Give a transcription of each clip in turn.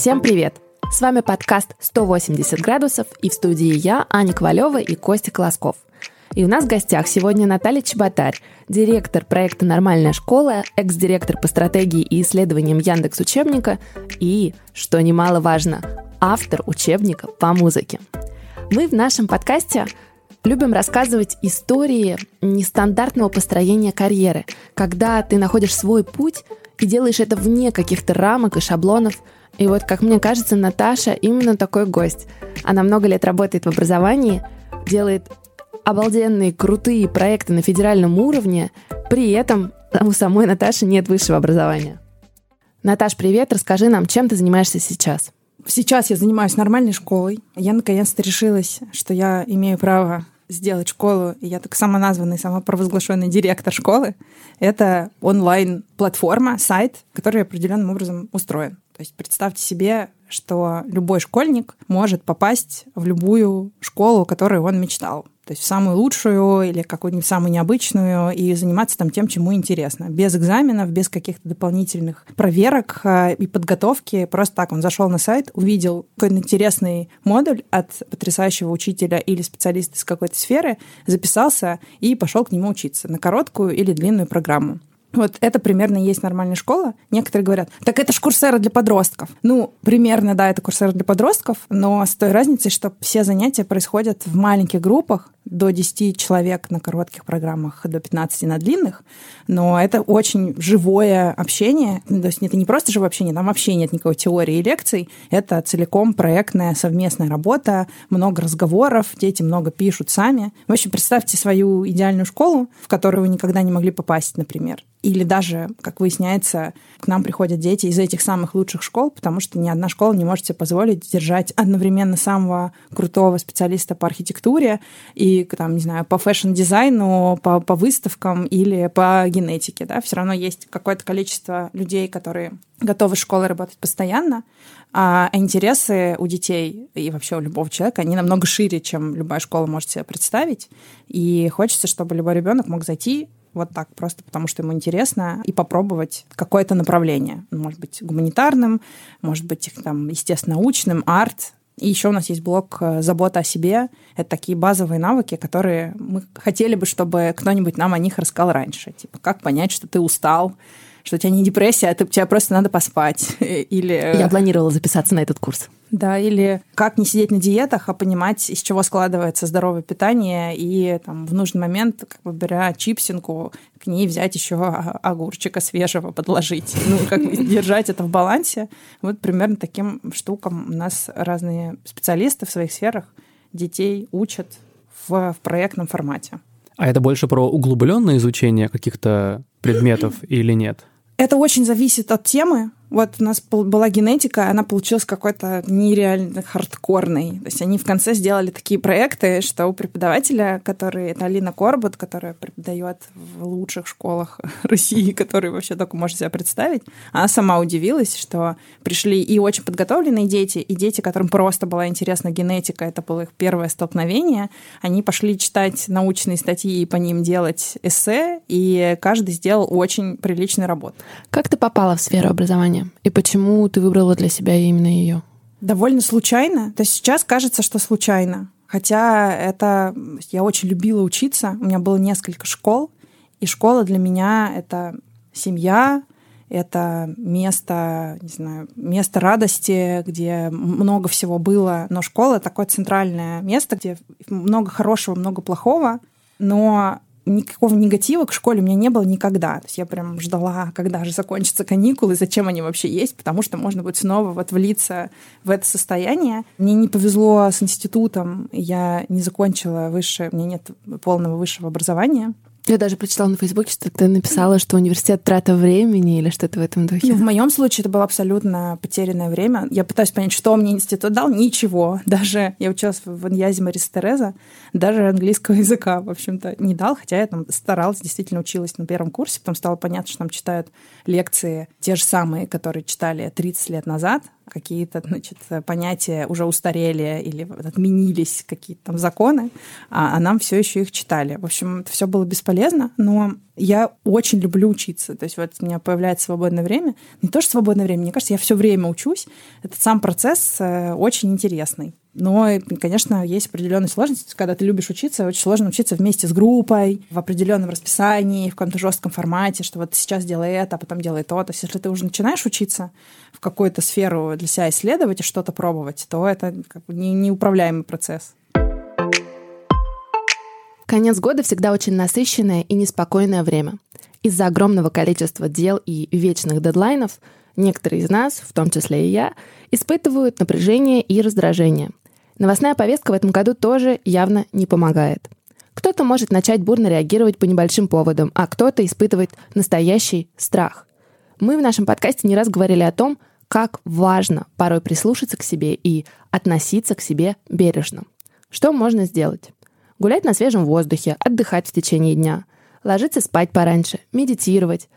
Всем привет! С вами подкаст «180 градусов» и в студии я, Аня Ковалева и Костя Колосков. И у нас в гостях сегодня Наталья Чеботарь, директор проекта «Нормальная школа», экс-директор по стратегии и исследованиям Яндекс Учебника и, что немаловажно, автор учебника по музыке. Мы в нашем подкасте любим рассказывать истории нестандартного построения карьеры, когда ты находишь свой путь и делаешь это вне каких-то рамок и шаблонов. И вот, как мне кажется, Наташа именно такой гость. Она много лет работает в образовании, делает обалденные, крутые проекты на федеральном уровне, при этом у самой Наташи нет высшего образования. Наташ, привет, расскажи нам, чем ты занимаешься сейчас? Сейчас я занимаюсь нормальной школой. Я наконец-то решилась, что я имею право сделать школу, и я так самоназванный, самопровозглашенный директор школы. Это онлайн-платформа, сайт, который определенным образом устроен. То есть представьте себе, что любой школьник может попасть в любую школу, которую он мечтал то есть в самую лучшую или какую-нибудь самую необычную, и заниматься там тем, чему интересно. Без экзаменов, без каких-то дополнительных проверок э, и подготовки. Просто так он зашел на сайт, увидел какой-то интересный модуль от потрясающего учителя или специалиста из какой-то сферы, записался и пошел к нему учиться на короткую или длинную программу. Вот это примерно и есть нормальная школа. Некоторые говорят, так это ж курсера для подростков. Ну, примерно, да, это курсера для подростков, но с той разницей, что все занятия происходят в маленьких группах, до 10 человек на коротких программах, до 15 на длинных, но это очень живое общение. То есть это не просто живое общение, там вообще нет никакой теории и лекций. Это целиком проектная совместная работа, много разговоров, дети много пишут сами. В общем, представьте свою идеальную школу, в которую вы никогда не могли попасть, например. Или даже, как выясняется, к нам приходят дети из этих самых лучших школ, потому что ни одна школа не может себе позволить держать одновременно самого крутого специалиста по архитектуре и, там, не знаю, по fashion-дизайну, по, по выставкам или по генетике. Да? Все равно есть какое-то количество людей, которые готовы с школой работать постоянно, а интересы у детей и вообще у любого человека, они намного шире, чем любая школа может себе представить. И хочется, чтобы любой ребенок мог зайти вот так, просто потому что ему интересно, и попробовать какое-то направление. Может быть, гуманитарным, может быть, там, естественно-научным, арт. И еще у нас есть блок э, «Забота о себе». Это такие базовые навыки, которые мы хотели бы, чтобы кто-нибудь нам о них рассказал раньше. Типа, как понять, что ты устал, что у тебя не депрессия, а тебе просто надо поспать. Или... Я планировала записаться на этот курс. Да, или как не сидеть на диетах, а понимать, из чего складывается здоровое питание, и там, в нужный момент, как бы беря чипсинку, к ней взять еще огурчика свежего, подложить. Ну, как держать это в балансе. Вот примерно таким штукам у нас разные специалисты в своих сферах детей учат в, в проектном формате. А это больше про углубленное изучение каких-то предметов или нет? Это очень зависит от темы. Вот у нас была генетика, она получилась какой-то нереально хардкорной. То есть они в конце сделали такие проекты, что у преподавателя, который, это Алина Корбут, которая преподает в лучших школах России, которые вообще только можно себе представить, она сама удивилась, что пришли и очень подготовленные дети, и дети, которым просто была интересна генетика, это было их первое столкновение, они пошли читать научные статьи и по ним делать эссе, и каждый сделал очень приличную работу. Как ты попала в сферу образования? Образования? И почему ты выбрала для себя именно ее? Довольно случайно. То есть сейчас кажется, что случайно. Хотя это... Я очень любила учиться. У меня было несколько школ. И школа для меня — это семья, это место, не знаю, место радости, где много всего было. Но школа — такое центральное место, где много хорошего, много плохого. Но никакого негатива к школе у меня не было никогда. То есть я прям ждала, когда же закончатся каникулы, зачем они вообще есть, потому что можно будет снова вот влиться в это состояние. Мне не повезло с институтом, я не закончила высшее, у меня нет полного высшего образования. Я даже прочитала на Фейсбуке, что ты написала, что университет трата времени или что-то в этом духе. Ну, в моем случае это было абсолютно потерянное время. Я пытаюсь понять, что мне институт дал. Ничего. Даже я училась в Иньязе Марис Тереза, даже английского языка, в общем-то, не дал, хотя я там старалась, действительно училась на первом курсе, потом стало понятно, что там читают лекции те же самые, которые читали 30 лет назад, какие-то, значит, понятия уже устарели или отменились какие-то там законы, а, а нам все еще их читали. В общем, это все было бесполезно, но я очень люблю учиться. То есть вот у меня появляется свободное время. Не то, что свободное время, мне кажется, я все время учусь. Этот сам процесс э, очень интересный. Но, конечно, есть определенные сложности. Когда ты любишь учиться, очень сложно учиться вместе с группой, в определенном расписании, в каком-то жестком формате, что вот сейчас делай это, а потом делай то. То есть, если ты уже начинаешь учиться в какую-то сферу для себя исследовать и что-то пробовать, то это как бы неуправляемый процесс. Конец года всегда очень насыщенное и неспокойное время. Из-за огромного количества дел и вечных дедлайнов некоторые из нас, в том числе и я, испытывают напряжение и раздражение. Новостная повестка в этом году тоже явно не помогает. Кто-то может начать бурно реагировать по небольшим поводам, а кто-то испытывает настоящий страх. Мы в нашем подкасте не раз говорили о том, как важно порой прислушаться к себе и относиться к себе бережно. Что можно сделать? Гулять на свежем воздухе, отдыхать в течение дня, ложиться спать пораньше, медитировать,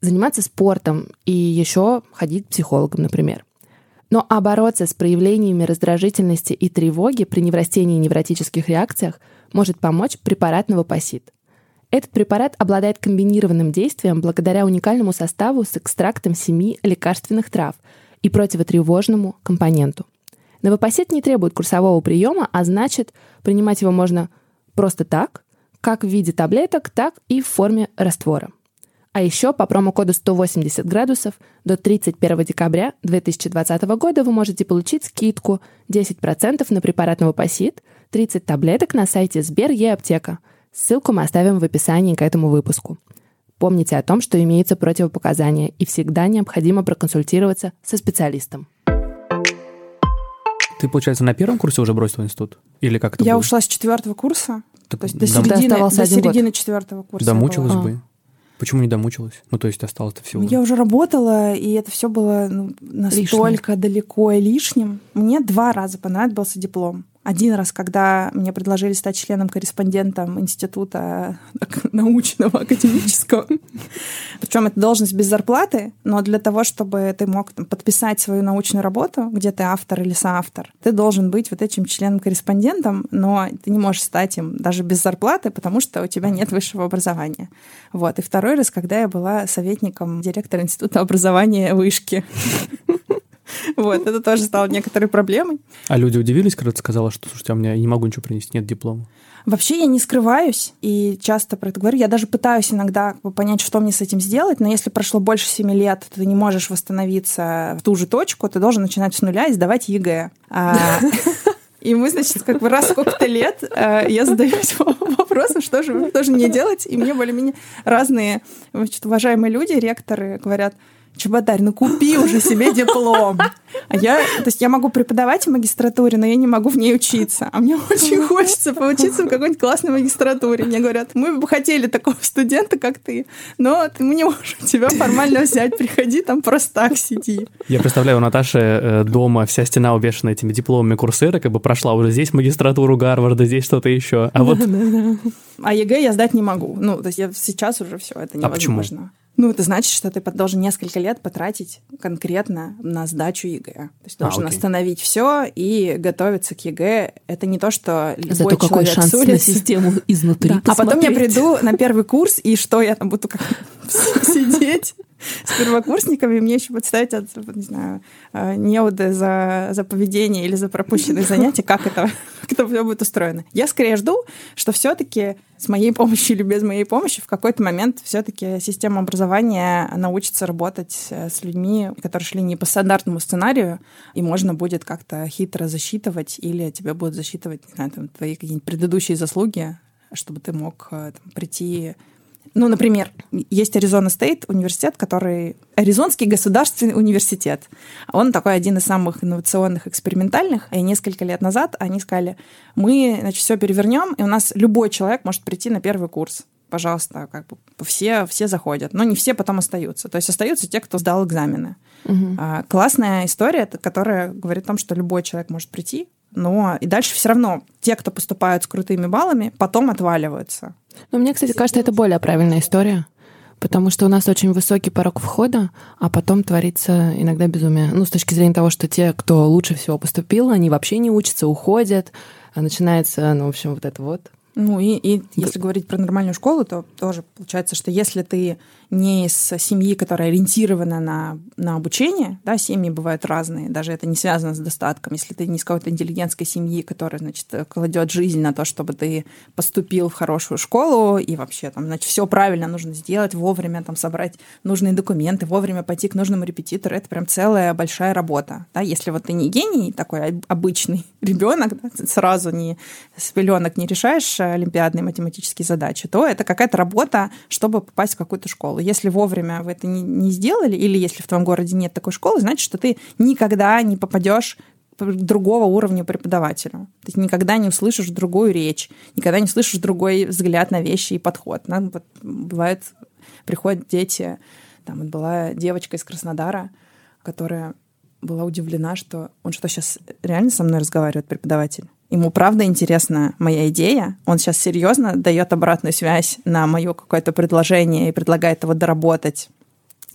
заниматься спортом и еще ходить к психологам, например. Но а бороться с проявлениями раздражительности и тревоги при неврастении и невротических реакциях может помочь препарат Новопосит. Этот препарат обладает комбинированным действием благодаря уникальному составу с экстрактом семи лекарственных трав и противотревожному компоненту. Новопосит не требует курсового приема, а значит, принимать его можно просто так, как в виде таблеток, так и в форме раствора. А еще по промокоду 180 градусов до 31 декабря 2020 года вы можете получить скидку 10% на препарат Новопосит, 30 таблеток на сайте Сбер Е-аптека. Ссылку мы оставим в описании к этому выпуску. Помните о том, что имеются противопоказания и всегда необходимо проконсультироваться со специалистом. Ты, получается, на первом курсе уже бросила институт? Или как это Я было? ушла с четвертого курса. Так То есть до середины, до середины четвертого курса. я Домучилась была. бы. Почему не домучилась? Ну, то есть осталось-то всего. Ну, Я уже работала, и это все было ну, настолько далеко и лишним. Мне два раза понадобился диплом. Один раз, когда мне предложили стать членом-корреспондентом института научного, академического. Причем это должность без зарплаты, но для того, чтобы ты мог там, подписать свою научную работу, где ты автор или соавтор, ты должен быть вот этим членом-корреспондентом, но ты не можешь стать им даже без зарплаты, потому что у тебя нет высшего образования. Вот. И второй раз, когда я была советником директора Института образования вышки. Вот, это тоже стало некоторой проблемой. А люди удивились, когда ты сказала, что, слушайте, а у меня я не могу ничего принести, нет диплома. Вообще я не скрываюсь и часто про это говорю. Я даже пытаюсь иногда понять, что мне с этим сделать, но если прошло больше семи лет, ты не можешь восстановиться в ту же точку, ты должен начинать с нуля и сдавать ЕГЭ. А, И мы, значит, как бы раз сколько-то лет э, я задаюсь вопросом, что же, что же мне делать, и мне более-менее разные значит, уважаемые люди, ректоры, говорят, Чеботарь, ну купи уже себе диплом. А я, то есть я могу преподавать в магистратуре, но я не могу в ней учиться. А мне очень хочется поучиться в какой-нибудь классной магистратуре. Мне говорят, мы бы хотели такого студента, как ты, но мы не можем тебя формально взять. Приходи, там просто так сиди. Я представляю, у Наташи э, дома вся стена увешана этими дипломами Coursera, как бы прошла уже здесь магистратуру Гарварда, здесь что-то еще. А вот А ЕГЭ я сдать не могу. Ну, то есть я сейчас уже все это А почему? Ну, это значит, что ты должен несколько лет потратить конкретно на сдачу ЕГЭ. То есть А, должен окей. остановить все и готовиться к ЕГЭ. Это не то, что любой Зато какой человек шанс с на систему изнутри Да. А потом я приду на первый курс, и что, я там буду как сидеть с первокурсниками, мне еще будут ставить, от, не знаю, э, неуды за, за поведение или за пропущенные занятия, как это, как это все будет устроено. Я скорее жду, что все-таки с моей помощью или без моей помощи в какой-то момент все-таки система образования научится работать э, с людьми, которые шли не по стандартному сценарию, и можно будет как-то хитро засчитывать, или тебе будут засчитывать, не знаю, там, твои какие-нибудь предыдущие заслуги, чтобы ты мог э, там, прийти ну, например, есть Аризона Стейт университет, который... Аризонский государственный университет. Он такой один из самых инновационных, экспериментальных. И несколько лет назад они сказали, мы, значит, все перевернем, и у нас любой человек может прийти на первый курс. Пожалуйста, как бы все, все заходят. Но не все потом остаются. То есть остаются те, кто сдал экзамены. А, Классная история, которая говорит о том, что любой человек может прийти, но и дальше все равно те, кто поступают с крутыми баллами, потом отваливаются. Но мне, кстати, кажется, это более правильная история. Потому что у нас очень высокий порог входа, а потом творится иногда безумие. Ну, с точки зрения того, что те, кто лучше всего поступил, они вообще не учатся, уходят, а начинается, ну, в общем, вот это вот. Ну и, и если говорить про нормальную школу, то тоже получается, что если ты не из семьи, которая ориентирована на, на обучение, да, семьи бывают разные, даже это не связано с достатком. Если ты не из какой-то интеллигентской семьи, которая, значит, кладет жизнь на то, чтобы ты поступил в хорошую школу, и вообще там, значит, все правильно нужно сделать, вовремя там собрать нужные документы, вовремя пойти к нужному репетитору, это прям целая большая работа. Да? Если вот ты не гений, такой обычный ребенок, да, сразу не с пеленок не решаешь олимпиадные математические задачи, то это какая-то работа, чтобы попасть в какую-то школу школу. Если вовремя вы это не, не сделали, или если в твоем городе нет такой школы, значит, что ты никогда не попадешь другого уровня преподавателю. Ты никогда не услышишь другую речь, никогда не услышишь другой взгляд на вещи и подход. Да? Вот бывает, приходят дети, там вот была девочка из Краснодара, которая была удивлена, что он что, сейчас реально со мной разговаривает, преподаватель? Ему правда интересна моя идея. Он сейчас серьезно дает обратную связь на мое какое-то предложение и предлагает его доработать.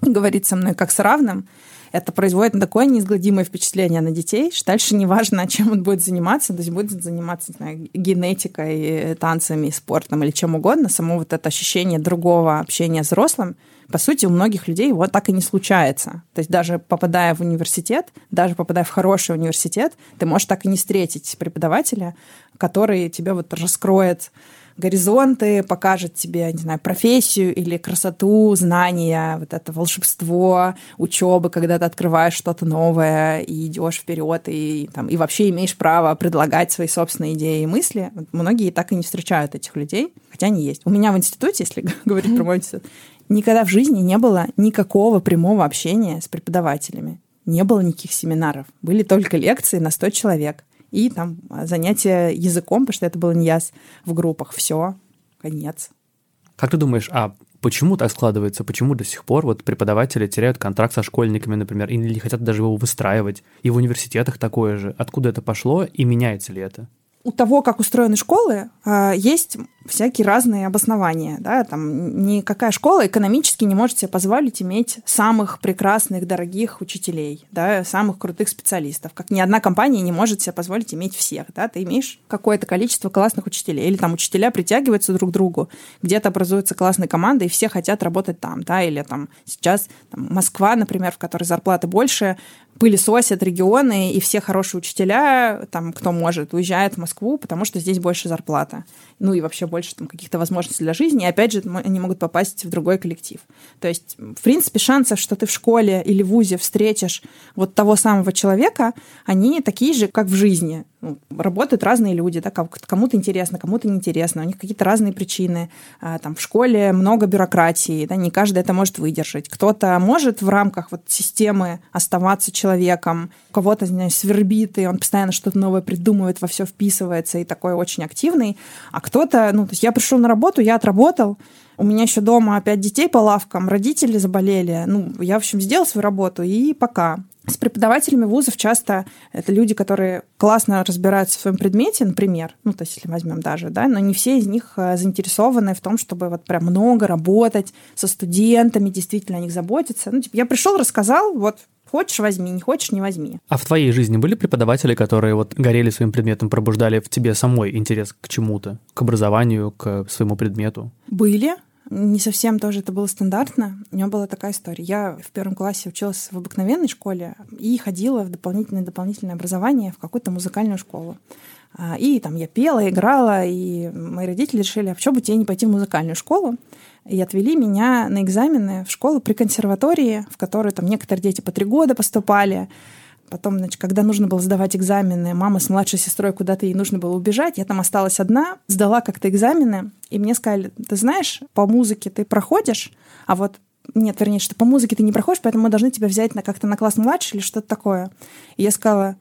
Говорит со мной как с равным. Это производит такое неизгладимое впечатление на детей, что дальше неважно, чем он будет заниматься, то есть будет заниматься не знаю, генетикой, танцами, спортом или чем угодно, само вот это ощущение другого общения с взрослым — по сути, у многих людей вот так и не случается. То есть даже попадая в университет, даже попадая в хороший университет, ты можешь так и не встретить преподавателя, который тебе вот раскроет горизонты, покажет тебе, не знаю, профессию или красоту, знания, вот это волшебство учебы, когда ты открываешь что-то новое и идешь вперед, и, там, и вообще имеешь право предлагать свои собственные идеи и мысли. Многие так и не встречают этих людей, хотя они есть. У меня в институте, если говорить про мой институт, Никогда в жизни не было никакого прямого общения с преподавателями. Не было никаких семинаров. Были только лекции на 100 человек. И там занятия языком, потому что это было не яс в группах. Все, конец. Как ты думаешь, а почему так складывается? Почему до сих пор вот преподаватели теряют контракт со школьниками, например, или хотят даже его выстраивать? И в университетах такое же. Откуда это пошло и меняется ли это? У того, как устроены школы, а, есть всякие разные обоснования. Да? Там никакая школа экономически не может себе позволить иметь самых прекрасных, дорогих учителей, да, самых крутых специалистов. Как ни одна компания не может себе позволить иметь всех. Да? Ты имеешь какое-то количество классных учителей. Или там учителя притягиваются друг к другу, где-то образуется классная команда, и все хотят работать там. Да? Или там сейчас там, Москва, например, в которой зарплаты больше, пылесосят регионы, и все хорошие учителя, там, кто может, уезжают в Москву, потому что здесь больше зарплата. Ну и вообще больше там каких-то возможностей для жизни. И опять же, они могут попасть в другой коллектив. То есть, в принципе, шансов, что ты в школе или в ВУЗе встретишь вот того самого человека, они такие же, как в жизни. Ну, работают разные люди, да, кому-то интересно, кому-то неинтересно, у них какие-то разные причины. А, там в школе много бюрократии, да, не каждый это может выдержать. Кто-то может в рамках вот системы оставаться человеком, у кого-то, не знаю, свербит, и он постоянно что-то новое придумывает, во все вписывается и такой очень активный. А кто-то, ну, то есть я пришел на работу, я отработал, у меня еще дома опять детей по лавкам, родители заболели. Ну, я, в общем, сделал свою работу, и пока. С преподавателями вузов часто это люди, которые классно разбираются в своем предмете, например, ну, то есть если возьмем даже, да, но не все из них э, заинтересованы в том, чтобы вот прям много работать со студентами, действительно о них заботиться. Ну, типа, я пришел, рассказал, вот Хочешь, возьми, не хочешь, не возьми. А в твоей жизни были преподаватели, которые вот горели своим предметом, пробуждали в тебе самой интерес к чему-то, к образованию, к своему предмету? Были. Не совсем тоже это было стандартно. У меня была такая история. Я в первом классе училась в обыкновенной школе и ходила в дополнительное дополнительное образование в какую-то музыкальную школу. А, и там я пела, играла, и мои родители решили, а почему бы тебе не пойти в музыкальную школу? И отвели меня на экзамены в школу при консерватории, в которую там некоторые дети по три года поступали. Потом, значит, когда нужно было сдавать экзамены, мама с младшей сестрой куда-то ей нужно было убежать, я там осталась одна, сдала как-то экзамены, и мне сказали, ты знаешь, по музыке ты проходишь, а вот нет, вернее, что по музыке ты не проходишь, поэтому мы должны тебя взять на как-то на класс младше или что-то такое. И я сказала,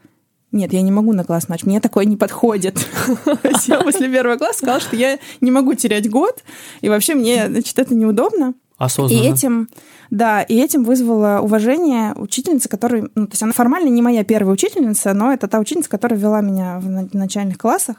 нет, я не могу на класс ночь, мне такое не подходит. Я после первого класса сказала, что я не могу терять год, и вообще мне, значит, это неудобно. Осознанно. И этим, да, и этим вызвало уважение учительницы, которая, ну, то есть она формально не моя первая учительница, но это та учительница, которая вела меня в начальных классах,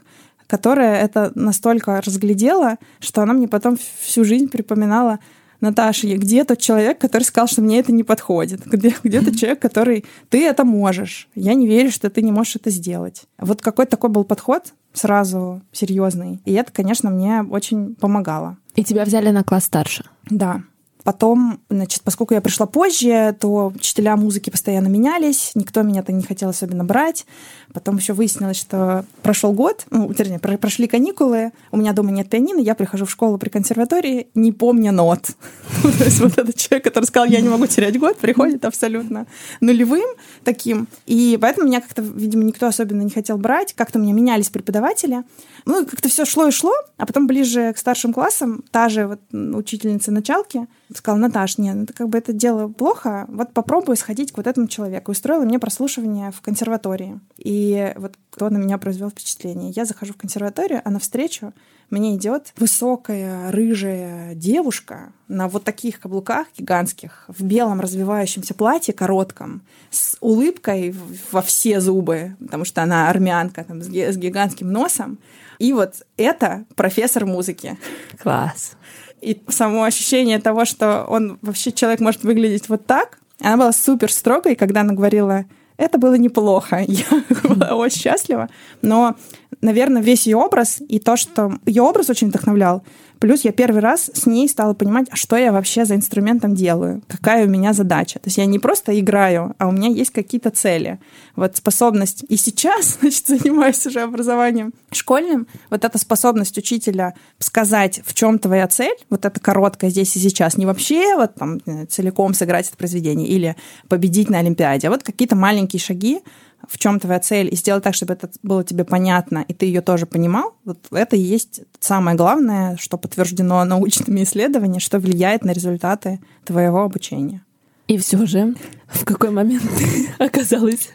которая это настолько разглядела, что она мне потом всю жизнь припоминала, Наташа, где тот человек, который сказал, что мне это не подходит? Где, где тот человек, который ты это можешь? Я не верю, что ты не можешь это сделать. Вот какой такой был подход сразу серьезный. И это, конечно, мне очень помогало. И тебя взяли на класс старше? Да. Потом, значит, поскольку я пришла позже, то учителя музыки постоянно менялись, никто меня-то не хотел особенно брать. Потом еще выяснилось, что прошел год, ну, вернее, прошли каникулы, у меня дома нет пианино, я прихожу в школу при консерватории, не помня нот. То есть вот этот человек, который сказал, я не могу терять год, приходит абсолютно нулевым таким. И поэтому меня как-то, видимо, никто особенно не хотел брать. Как-то у меня менялись преподаватели. Ну, как-то все шло и шло, а потом ближе к старшим классам та же вот учительница началки сказала, Наташ, нет, ну, как бы это дело плохо, вот попробуй сходить к вот этому человеку. Устроила мне прослушивание в консерватории. И вот кто на меня произвел впечатление. Я захожу в консерваторию, а навстречу мне идет высокая, рыжая девушка на вот таких каблуках гигантских, в белом развивающемся платье коротком, с улыбкой во все зубы, потому что она армянка, там, с гигантским носом. И вот это профессор музыки. Класс. И само ощущение того, что он вообще человек может выглядеть вот так, она была супер строгой, когда она говорила, это было неплохо. Я была очень счастлива. Но, наверное, весь ее образ и то, что ее образ очень вдохновлял, Плюс я первый раз с ней стала понимать, а что я вообще за инструментом делаю, какая у меня задача. То есть я не просто играю, а у меня есть какие-то цели. Вот способность, и сейчас, значит, занимаюсь уже образованием школьным, вот эта способность учителя сказать, в чем твоя цель, вот это короткое здесь и сейчас, не вообще вот там целиком сыграть это произведение или победить на Олимпиаде, а вот какие-то маленькие шаги, в чем твоя цель, и сделать так, чтобы это было тебе понятно, и ты ее тоже понимал, вот это и есть самое главное, что подтверждено научными исследованиями, что влияет на результаты твоего обучения. И все же, в какой момент ты оказалась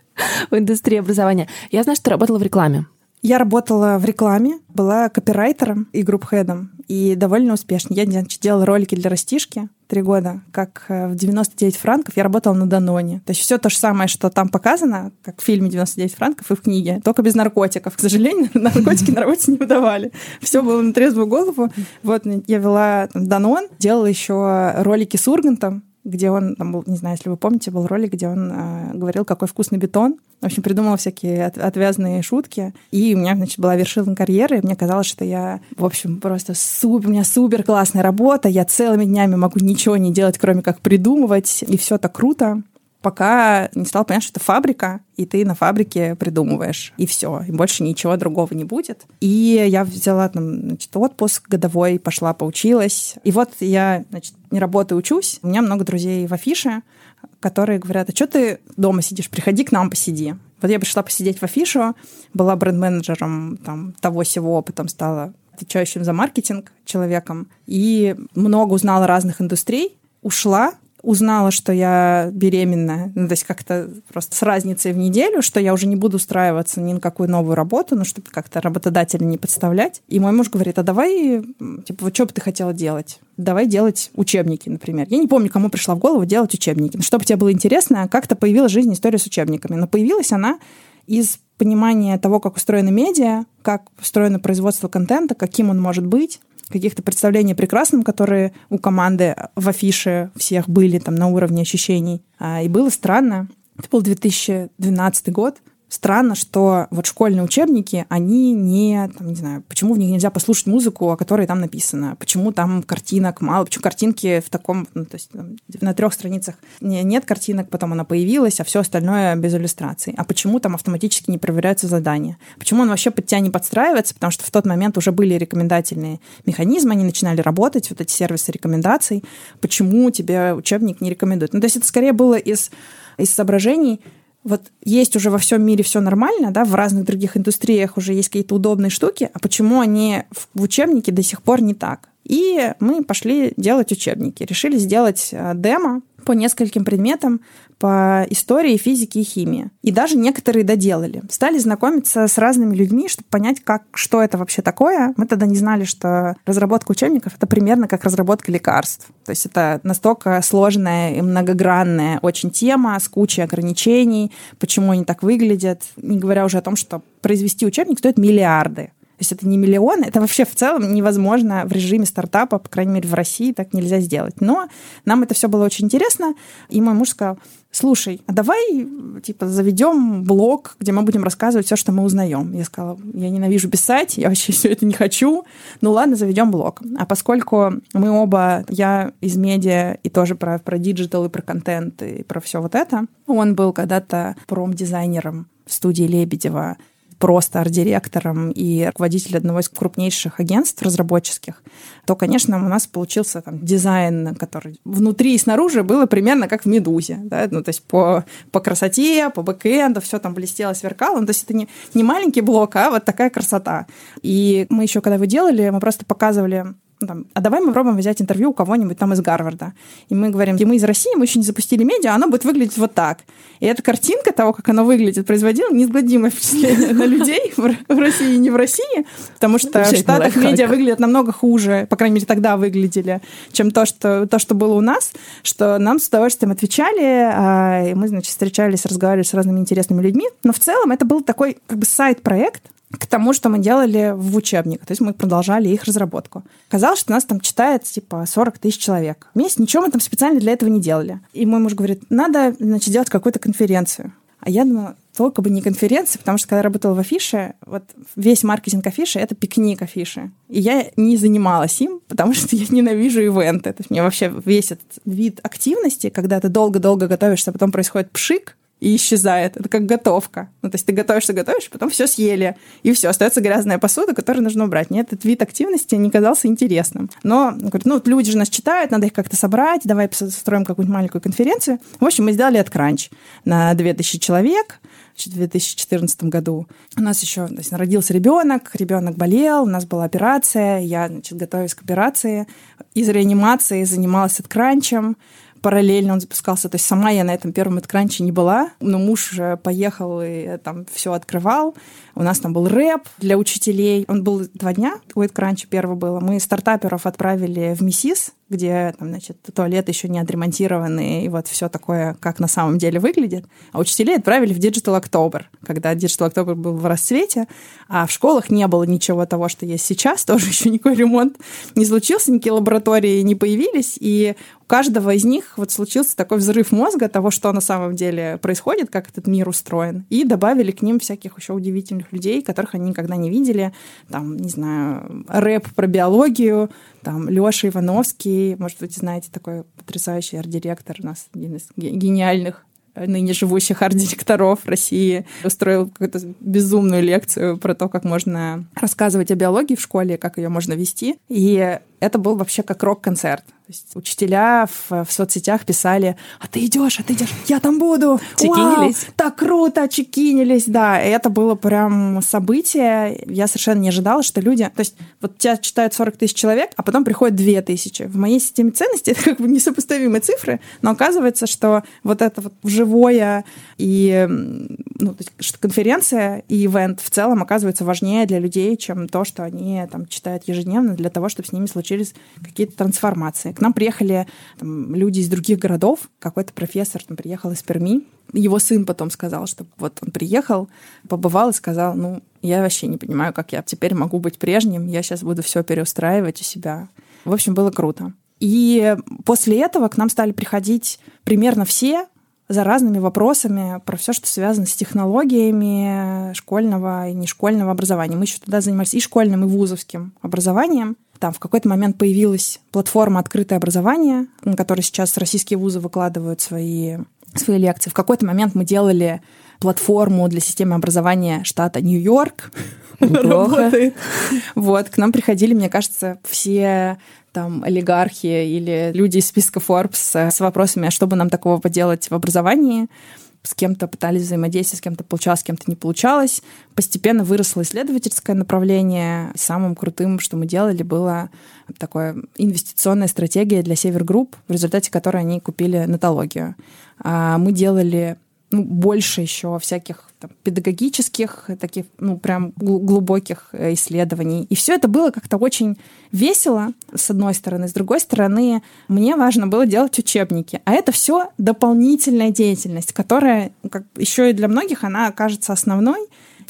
в индустрии образования? Я знаю, что ты работала в рекламе. Я работала в рекламе, была копирайтером и групп-хедом, и довольно успешно. Я значит, делала ролики для растишки три года, как э, в 99 франков я работала на Даноне. То есть все то же самое, что там показано, как в фильме 99 франков и в книге, только без наркотиков. К сожалению, наркотики на работе не выдавали. Все было на трезвую голову. Вот я вела там, Данон, делала еще ролики с Ургантом, где он, там был, не знаю, если вы помните, был ролик, где он э, говорил, какой вкусный бетон. В общем, придумал всякие от, отвязные шутки. И у меня, значит, была вершина карьеры, и мне казалось, что я, в общем, просто супер, у меня супер классная работа, я целыми днями могу ничего не делать, кроме как придумывать, и все так круто пока не стал понять, что это фабрика, и ты на фабрике придумываешь, и все, и больше ничего другого не будет. И я взяла там, значит, отпуск годовой, пошла поучилась, и вот я, значит, не работаю, учусь. У меня много друзей в афише, которые говорят, а что ты дома сидишь, приходи к нам, посиди. Вот я пришла посидеть в афишу, была бренд-менеджером там, того всего, потом стала отвечающим за маркетинг человеком, и много узнала разных индустрий, ушла, узнала, что я беременна, ну, то есть как-то просто с разницей в неделю, что я уже не буду устраиваться ни на какую новую работу, ну, чтобы как-то работодателя не подставлять. И мой муж говорит, а давай, типа, вот что бы ты хотела делать? Давай делать учебники, например. Я не помню, кому пришла в голову делать учебники. Но чтобы тебе было интересно, как-то появилась жизнь история с учебниками. Но появилась она из понимания того, как устроены медиа, как устроено производство контента, каким он может быть, каких-то представлений о прекрасном, которые у команды в афише всех были там на уровне ощущений. А, и было странно. Это был 2012 год. Странно, что вот школьные учебники, они не, там, не знаю, почему в них нельзя послушать музыку, о которой там написано, почему там картинок мало, почему картинки в таком, ну, то есть там, на трех страницах не, нет картинок, потом она появилась, а все остальное без иллюстраций. А почему там автоматически не проверяются задания? Почему он вообще под тебя не подстраивается? Потому что в тот момент уже были рекомендательные механизмы, они начинали работать, вот эти сервисы рекомендаций. Почему тебе учебник не рекомендуют? Ну, то есть это скорее было из из соображений вот есть уже во всем мире все нормально, да, в разных других индустриях уже есть какие-то удобные штуки, а почему они в учебнике до сих пор не так? И мы пошли делать учебники. Решили сделать э, демо по нескольким предметам по истории, физике и химии. И даже некоторые доделали. Стали знакомиться с разными людьми, чтобы понять, как, что это вообще такое. Мы тогда не знали, что разработка учебников — это примерно как разработка лекарств. То есть это настолько сложная и многогранная очень тема с кучей ограничений, почему они так выглядят, не говоря уже о том, что произвести учебник стоит миллиарды То есть это не миллион, это вообще в целом невозможно в режиме стартапа, по крайней мере, в России так нельзя сделать. Но нам это все было очень интересно, и мой муж сказал, слушай, а давай, типа, заведем блог, где мы будем рассказывать все, что мы узнаем. Я сказала, я ненавижу писать, я вообще все это не хочу. Ну ладно, заведем блог. А поскольку мы оба, я из медиа и тоже про, про digital и про контент и про все вот это, он был когда-то промдизайнером в студии Лебедева, просто арт-директором и руководителем одного из крупнейших агентств разработческих, то, конечно, у нас получился там дизайн, который внутри и снаружи было примерно как в «Медузе». Да? Ну, то есть по, по красоте, по бэкэнду все там блестело, сверкало. Ну, то есть это не, не маленький блок, а вот такая красота. И мы еще, когда его делали, мы просто показывали там, а давай мы попробуем взять интервью у кого-нибудь там из Гарварда. И мы говорим, и мы из России, мы еще не запустили медиа, оно будет выглядеть вот так. И эта картинка того, как оно выглядит, производила неизгладимое впечатление на людей в России и не в России, потому что в Штатах медиа выглядят намного хуже, по крайней мере, тогда выглядели, чем то, что, то, что было у нас, что нам с удовольствием отвечали, а, и мы, значит, встречались, разговаривали с разными интересными людьми. Но в целом это был такой как бы сайт-проект, к тому, что мы делали в учебниках. То есть мы продолжали их разработку. Казалось, что нас там читает типа 40 тысяч человек. В месяц ничего мы там специально для этого не делали. И мой муж говорит, надо, значит, делать какую-то конференцию. А я думала, только бы не конференция, потому что когда я работала в афише, вот весь маркетинг афиши — это пикник афиши. И я не занималась им, потому что я ненавижу ивенты. То есть мне вообще весь этот вид активности, когда ты долго-долго готовишься, а потом происходит пшик, и исчезает. Это как готовка. Ну, то есть ты готовишься, готовишь, потом все съели, и все, остается грязная посуда, которую нужно убрать. Мне этот вид активности не казался интересным. Но, говорит, ну, люди же нас читают, надо их как-то собрать, давай строим какую-нибудь маленькую конференцию. В общем, мы сделали откранч на 2000 человек, в 2014 году. У нас еще то есть, родился ребенок, ребенок болел, у нас была операция, я значит, готовилась к операции. Из реанимации занималась откранчем, параллельно он запускался. То есть сама я на этом первом откранче не была, но муж поехал и там все открывал. У нас там был рэп для учителей. Он был два дня, у откранча первого было. Мы стартаперов отправили в МИСИС, где там, значит, туалет еще не отремонтированный, и вот все такое, как на самом деле выглядит. А учителей отправили в Digital October, когда Digital October был в расцвете, а в школах не было ничего того, что есть сейчас, тоже еще никакой ремонт не случился, никакие лаборатории не появились, и у каждого из них вот случился такой взрыв мозга того, что на самом деле происходит, как этот мир устроен, и добавили к ним всяких еще удивительных людей, которых они никогда не видели, там, не знаю, рэп про биологию, там Леша Ивановский, может быть, знаете, такой потрясающий арт-директор у нас, один из гениальных э, ныне живущих арт-директоров России, устроил какую-то безумную лекцию про то, как можно рассказывать о биологии в школе, как ее можно вести. И это был вообще как рок-концерт. То есть учителя в, в соцсетях писали, а ты идешь, а ты идешь, я там буду. Чекинились. Вау, так круто, чекинились, да. И это было прям событие. Я совершенно не ожидала, что люди... То есть вот тебя читают 40 тысяч человек, а потом приходит 2 тысячи. В моей системе ценностей это как бы несопоставимые цифры, но оказывается, что вот это вот живое и ну, то есть, что конференция и ивент в целом оказывается важнее для людей, чем то, что они там читают ежедневно для того, чтобы с ними случились какие-то трансформации. К нам приехали там, люди из других городов. Какой-то профессор там, приехал из Перми. Его сын потом сказал, что вот он приехал, побывал и сказал, ну, я вообще не понимаю, как я теперь могу быть прежним. Я сейчас буду все переустраивать у себя. В общем, было круто. И после этого к нам стали приходить примерно все за разными вопросами про все, что связано с технологиями школьного и нешкольного образования. Мы еще тогда занимались и школьным, и вузовским образованием. Там в какой-то момент появилась платформа «Открытое образование», на которой сейчас российские вузы выкладывают свои, свои лекции. В какой-то момент мы делали платформу для системы образования штата Нью-Йорк. Работает. Вот, к нам приходили, мне кажется, все там олигархи или люди из списка Forbes с вопросами, а что бы нам такого поделать в образовании с кем-то пытались взаимодействовать, с кем-то получалось, с кем-то не получалось. Постепенно выросло исследовательское направление. Самым крутым, что мы делали, была такая инвестиционная стратегия для Север Групп, в результате которой они купили Нетологию. А мы делали ну, больше еще всяких там, педагогических, таких, ну, прям глубоких э, исследований. И все это было как-то очень весело, с одной стороны. С другой стороны, мне важно было делать учебники. А это все дополнительная деятельность, которая как, еще и для многих она окажется основной.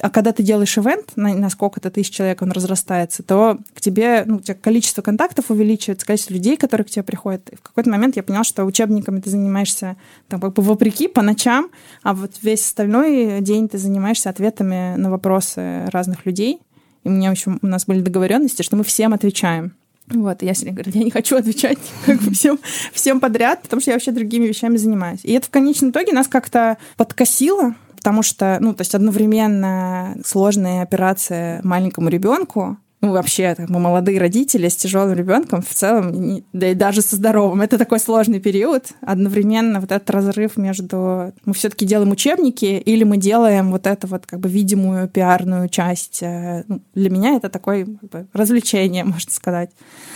А когда ты делаешь ивент, на, на сколько-то тысяч человек он разрастается, то к тебе, ну, у тебя количество контактов увеличивается, количество людей, которые к тебе приходят. И в какой-то момент я поняла, что учебниками ты занимаешься там, как бы вопреки по ночам, а вот весь остальной день ты занимаешься ответами на вопросы разных людей. И у меня, общем, у нас были договоренности, что мы всем отвечаем. Вот, и я сегодня говорю, я не хочу отвечать как бы всем, всем подряд, потому что я вообще другими вещами занимаюсь. И это в конечном итоге нас как-то подкосило, потому что, ну, то есть одновременно сложная операция маленькому ребенку, ну, вообще, мы молодые родители с тяжелым ребенком в целом, да и даже со здоровым. Это такой сложный период. Одновременно вот этот разрыв между... Мы все таки делаем учебники или мы делаем вот эту вот как бы видимую пиарную часть. Э, ну, для меня это такое как бы, развлечение, можно сказать.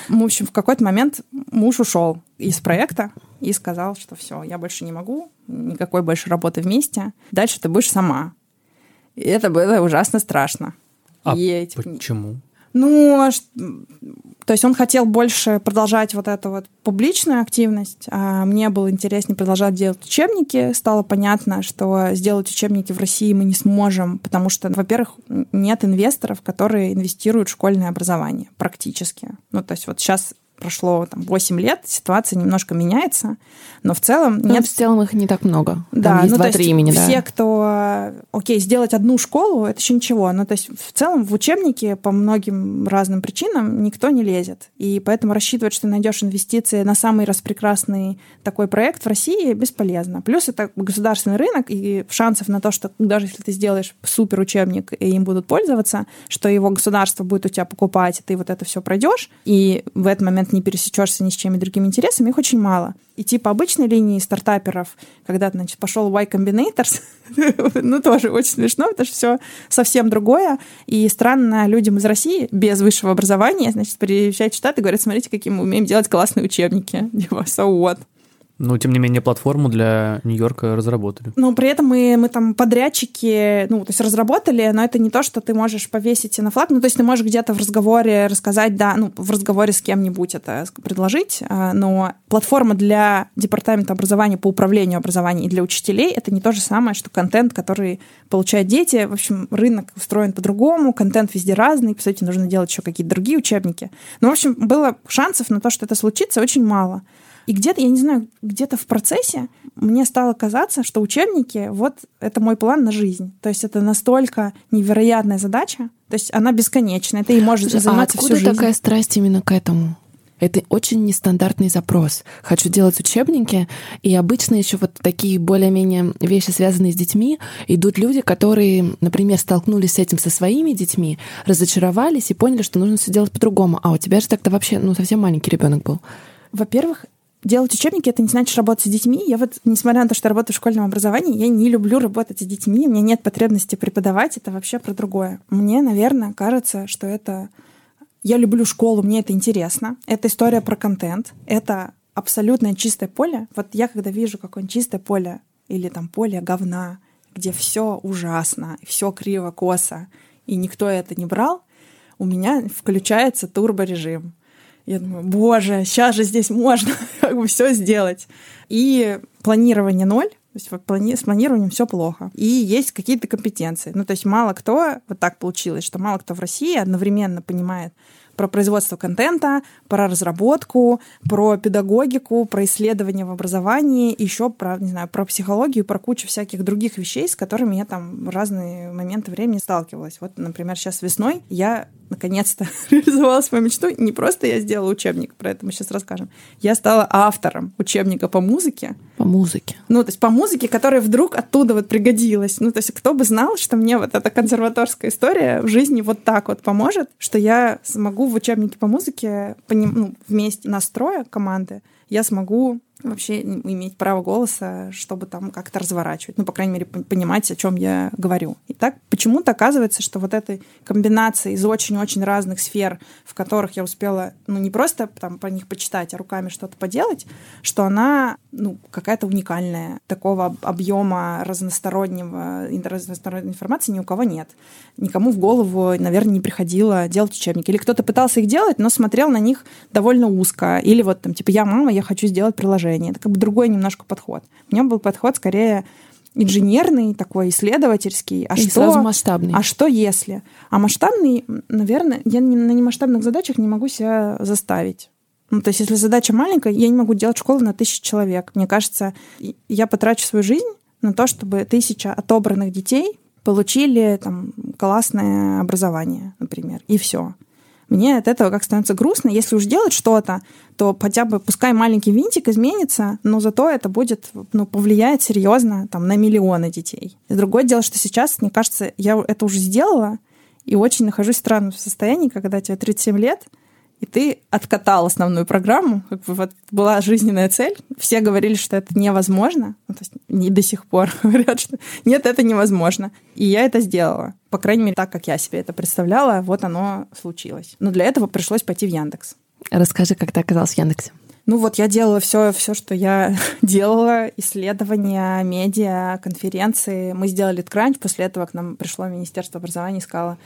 В общем, в какой-то момент муж ушел из проекта и сказал, что все, я больше не могу, никакой больше работы вместе. Дальше ты будешь сама. И это было ужасно страшно. А и, почему? Ну, то есть он хотел больше продолжать вот эту вот публичную активность, а мне было интереснее продолжать делать учебники. Стало понятно, что сделать учебники в России мы не сможем, потому что, во-первых, нет инвесторов, которые инвестируют в школьное образование практически. Ну, то есть вот сейчас прошло там, 8 лет, ситуация немножко меняется, но в целом ну, нет... в целом их не так много. Да, там есть ну, два-три имени, все, да. кто... Окей, сделать одну школу, это еще ничего, но то есть в целом в учебнике по многим разным причинам никто не лезет. И поэтому рассчитывать, что найдешь инвестиции на самый распрекрасный такой проект в России бесполезно. Плюс это государственный рынок, и шансов на то, что даже если ты сделаешь супер учебник, и им будут пользоваться, что его государство будет у тебя покупать, и ты вот это все пройдешь, и в этот момент не пересечешься ни с чьими другими интересами, их очень мало. Идти по обычной линии стартаперов, когда, значит, пошел Y Combinators, ну, тоже очень смешно, потому что все совсем другое. И странно людям из России без высшего образования, значит, приезжают в Штаты и говорят, смотрите, какие мы умеем делать классные учебники. Типа, so what? Но, тем не менее, платформу для Нью-Йорка разработали. Ну, при этом мы, мы там подрядчики, ну, то есть разработали, но это не то, что ты можешь повесить на флаг. Ну, то есть ты можешь где-то в разговоре рассказать, да, ну, в разговоре с кем-нибудь это предложить, а, но платформа для департамента образования по управлению образованием и для учителей — это не то же самое, что контент, который получают дети. В общем, рынок устроен по-другому, контент везде разный, сути, нужно делать еще какие-то другие учебники. Ну, в общем, было шансов на то, что это случится, очень мало. И где-то, я не знаю, где-то в процессе мне стало казаться, что учебники — вот это мой план на жизнь. То есть это настолько невероятная задача, то есть она бесконечная, можешь Слушай, заниматься а откуда всю жизнь. такая страсть именно к этому? Это очень нестандартный запрос. Хочу делать учебники, и обычно еще вот такие более-менее вещи, связанные с детьми, идут люди, которые, например, столкнулись с этим со своими детьми, разочаровались и поняли, что нужно все делать по-другому. А у тебя же так-то вообще, ну, совсем маленький ребенок был. Во-первых, делать учебники это не значит работать с детьми. Я вот, несмотря на то, что работаю в школьном образовании, я не люблю работать с детьми. У меня нет потребности преподавать. Это вообще про другое. Мне, наверное, кажется, что это... Я люблю школу, мне это интересно. Это история про контент. Это абсолютно чистое поле. Вот я когда вижу какое-нибудь чистое поле или там поле говна, где все ужасно, все криво, косо, и никто это не брал, у меня включается турборежим. Я думаю, боже, сейчас же здесь можно как бы все сделать. И планирование ноль, то есть с планированием все плохо. И есть какие-то компетенции. Ну, то есть мало кто, вот так получилось, что мало кто в России одновременно понимает, про производство контента, про разработку, про педагогику, про исследования в образовании, еще про, не знаю, про психологию, про кучу всяких других вещей, с которыми я там в разные моменты времени сталкивалась. Вот, например, сейчас весной я наконец-то реализовала свою мечту. Не просто я сделала учебник, про это мы сейчас расскажем. Я стала автором учебника по музыке. По музыке. Ну, то есть по музыке, которая вдруг оттуда вот пригодилась. Ну, то есть кто бы знал, что мне вот эта консерваторская история в жизни вот так вот поможет, что я смогу в учебнике по музыке ну, вместе настроя команды я смогу вообще иметь право голоса, чтобы там как-то разворачивать. Ну, по крайней мере, понимать, о чем я говорю. И так почему-то оказывается, что вот этой комбинации из очень-очень разных сфер, в которых я успела, ну, не просто там по них почитать, а руками что-то поделать, что она, ну, какая-то уникальная. Такого объема разностороннего, разносторонней информации ни у кого нет. Никому в голову, наверное, не приходило делать учебники. Или кто-то пытался их делать, но смотрел на них довольно узко. Или вот там, типа, я мама, я хочу сделать приложение. Это как бы другой немножко подход. У меня был подход скорее инженерный, такой исследовательский. А И что, сразу масштабный. А что если? А масштабный, наверное, я на немасштабных задачах не могу себя заставить. Ну, то есть, если задача маленькая, я не могу делать школу на тысячу человек. Мне кажется, я потрачу свою жизнь на то, чтобы тысяча отобранных детей получили там классное образование, например, и все. Мне от этого как становится грустно. Если уж делать что-то, то хотя бы пускай маленький винтик изменится, но зато это будет, ну, повлияет серьезно там, на миллионы детей. И другое дело, что сейчас, мне кажется, я это уже сделала, и очень нахожусь в странном состоянии, когда тебе 37 лет, и ты откатал основную программу, как бы вот была жизненная цель. Все говорили, что это невозможно. Ну, то есть не до сих пор говорят, что нет, это невозможно. И я это сделала. По крайней мере, так, как я себе это представляла, вот оно случилось. Но для этого пришлось пойти в Яндекс. Расскажи, как ты оказалась в Яндексе. Ну вот я делала все, все, что я делала, исследования, медиа, конференции. Мы сделали ткранч, после этого к нам пришло Министерство образования и сказало,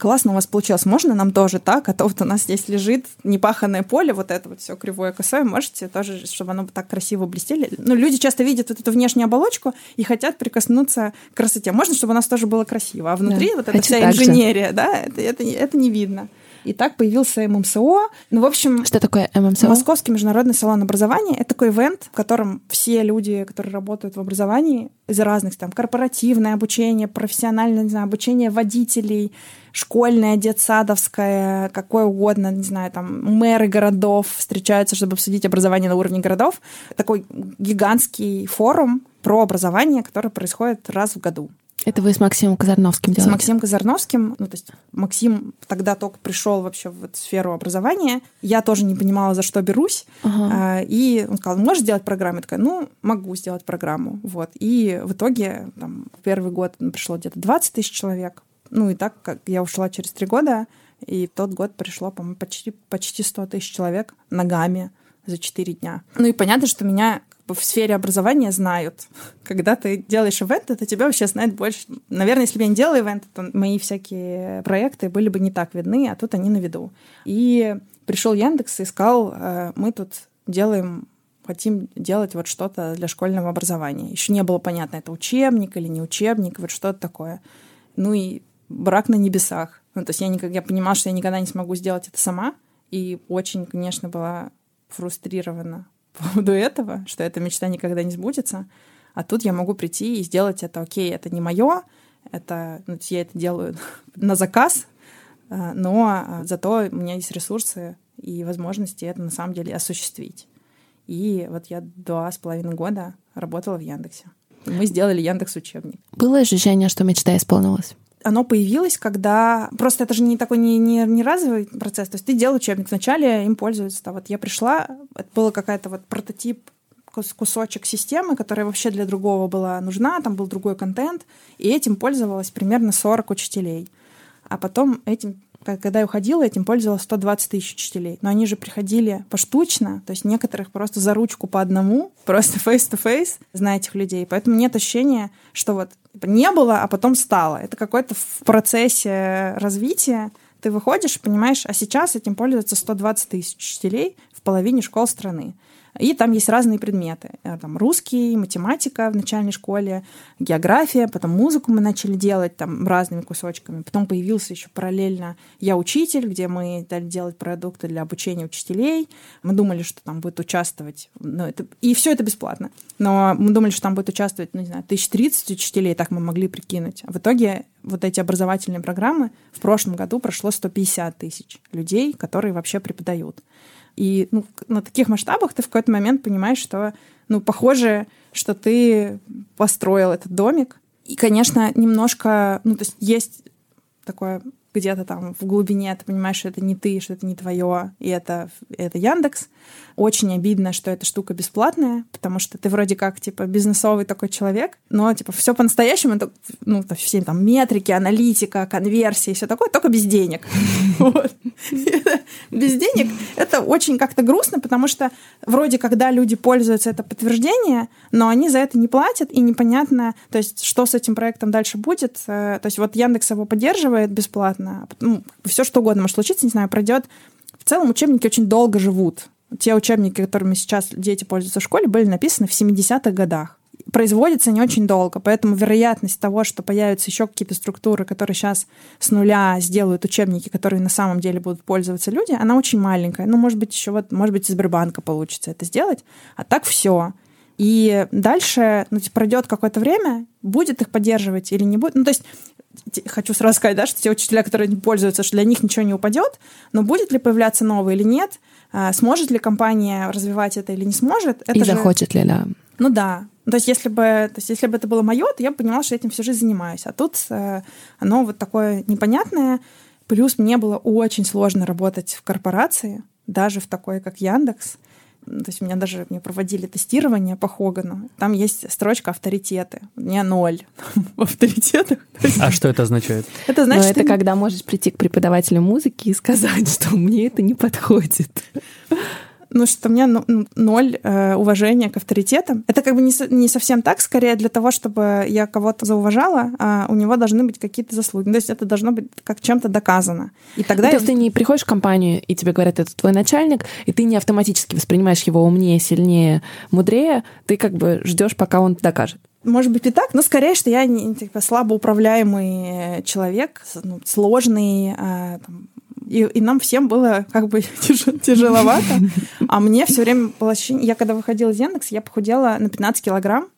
классно у вас получилось, можно нам тоже так? А то вот у нас здесь лежит непаханное поле, вот это вот все кривое косое, можете тоже, чтобы оно так красиво блестели. Ну, люди часто видят вот эту внешнюю оболочку и хотят прикоснуться к красоте. Можно, чтобы у нас тоже было красиво, а внутри Да, вот эта хочу вся так же. инженерия, да, это, это, это не видно. И так появился ММСО. Ну, в общем, Что такое ММСО? Московский международный салон образования — это такой ивент, в котором все люди, которые работают в образовании, из разных, там, корпоративное обучение, профессиональное, не знаю, обучение водителей, школьное, детсадовское, какое угодно, не знаю, там, мэры городов встречаются, чтобы обсудить образование на уровне городов. Такой гигантский форум про образование, который происходит раз в году. Это вы с Максимом Казарновским С делаете? Максимом Казарновским, ну, то есть Максим тогда только пришел вообще в эту сферу образования. Я тоже не понимала, за что берусь. Ага. А, И он сказал, можешь сделать программу? Я такая, ну, могу сделать программу. Вот. И в итоге там, в первый год пришло где-то 20 тысяч человек. Ну и так, как я ушла через три года, и в тот год пришло, по-моему, почти, почти 100 тысяч человек ногами за 4 дня. Ну и понятно, что меня в сфере образования знают. Когда ты делаешь ивенты, то тебя вообще знают больше. Наверное, если бы я не делала ивенты, то мои всякие проекты были бы не так видны, а тут они на виду. И пришел Яндекс и сказал, э, мы тут делаем хотим делать вот что-то для школьного образования. Еще не было понятно, это учебник или не учебник, вот что-то такое. Ну и брак на небесах. Ну, то есть я, никак, я понимала, что я никогда не смогу сделать это сама. И очень, конечно, была фрустрирована по поводу этого, что эта мечта никогда не сбудется. А тут я могу прийти и сделать это, окей, это не мое, это, ну, я это делаю на заказ, э, но э, зато у меня есть ресурсы и возможности это на самом деле осуществить. И вот я два с половиной года работала в Яндексе. Мы сделали Яндекс учебник. Было ощущение, что мечта исполнилась? Оно появилось, когда... Просто это же не такой не, не, не разовый процесс. То есть ты делал учебник, вначале им пользуются. Да, вот я пришла, это был какая-то вот прототип кус- кусочек системы, которая вообще для другого была нужна, там был другой контент, и этим пользовалось примерно 40 учителей. А потом этим, когда я уходила, этим пользовалось 120 тысяч учителей. Но они же приходили поштучно, то есть некоторых просто за ручку по одному, просто face-to-face, зная этих людей. Поэтому нет ощущения, что вот не было, а потом стало. Это какой-то в процессе развития ты выходишь понимаешь, а сейчас этим пользуются 120 тысяч учителей в половине школ страны. И там есть разные предметы. Э, Там русский, математика в начальной школе, география, потом музыку мы начали делать там разными кусочками. Потом появился еще параллельно «Я учитель», где мы стали делать продукты для обучения учителей. Мы думали, что там будет участвовать... Ну, это, и все это бесплатно. Но мы думали, что там будет участвовать, ну, не знаю, 1030 учителей, так мы могли прикинуть. А в итоге вот эти образовательные программы в прошлом году прошло 150 тысяч людей, которые вообще преподают. И ну, на таких масштабах ты в какой-то момент понимаешь, что, ну, похоже, что ты построил этот домик. И, конечно, немножко, ну, то есть есть такое где-то там в глубине ты понимаешь, что это не ты, что это не твое, и это, это Яндекс. Очень обидно, что эта штука бесплатная, потому что ты вроде как, типа, бизнесовый такой человек, но, типа, все по-настоящему, это, ну, все там метрики, аналитика, конверсии, все такое, только без денег. Без денег это очень как-то грустно, потому что вроде когда люди пользуются это подтверждение, но они за это не платят, и непонятно, то есть, что с этим проектом дальше будет. Э, То есть, вот Яндекс его поддерживает бесплатно, ну, все что угодно может случиться, не знаю, пройдет. В целом учебники очень долго живут. Те учебники, которыми сейчас дети пользуются в школе, были написаны в 70-х годах. производится не очень долго, поэтому вероятность того, что появятся еще какие-то структуры, которые сейчас с нуля сделают учебники, которые на самом деле будут пользоваться люди, она очень маленькая. Ну, может быть, еще вот, может быть, из Сбербанка получится это сделать, а так все. И дальше ну, типа, пройдет какое-то время, будет их поддерживать или не будет. Ну, то есть хочу сразу сказать, да, что те учителя, которые не пользуются, что для них ничего не упадет, но будет ли появляться новый или нет, а, сможет ли компания развивать это или не сможет. Это и же... захочет ли, да. Ну да. То есть, если бы, то есть, если бы это было мое, то я бы понимала, что этим всю жизнь занимаюсь. А тут э, оно вот такое непонятное. Плюс мне было очень сложно работать в корпорации, даже в такой, как Яндекс. То есть у меня даже мне проводили тестирование по Хогану. Там есть строчка авторитеты. У меня ноль в авторитетах. А что это означает? Это значит, Но это когда можешь прийти к преподавателю музыки и сказать, что мне это не подходит ну, что у меня ну, ноль э, уважения к авторитетам. Это как бы не, не совсем так, скорее для того, чтобы я кого-то зауважала, а у него должны быть какие-то заслуги. То есть это должно быть как чем-то доказано. И тогда ну. То есть ты не приходишь в компанию, и тебе говорят, это твой начальник, и ты не автоматически воспринимаешь его умнее, сильнее, мудрее, ты как бы ждешь, пока он докажет. Может быть и так, но скорее, что я не, типа, слабо управляемый человек, ну, сложный, а, там, и, и нам всем было как бы тяжеловато. А мне все время было ощущение... Я когда выходила из Яндекса, я похудела на 15 килограмм.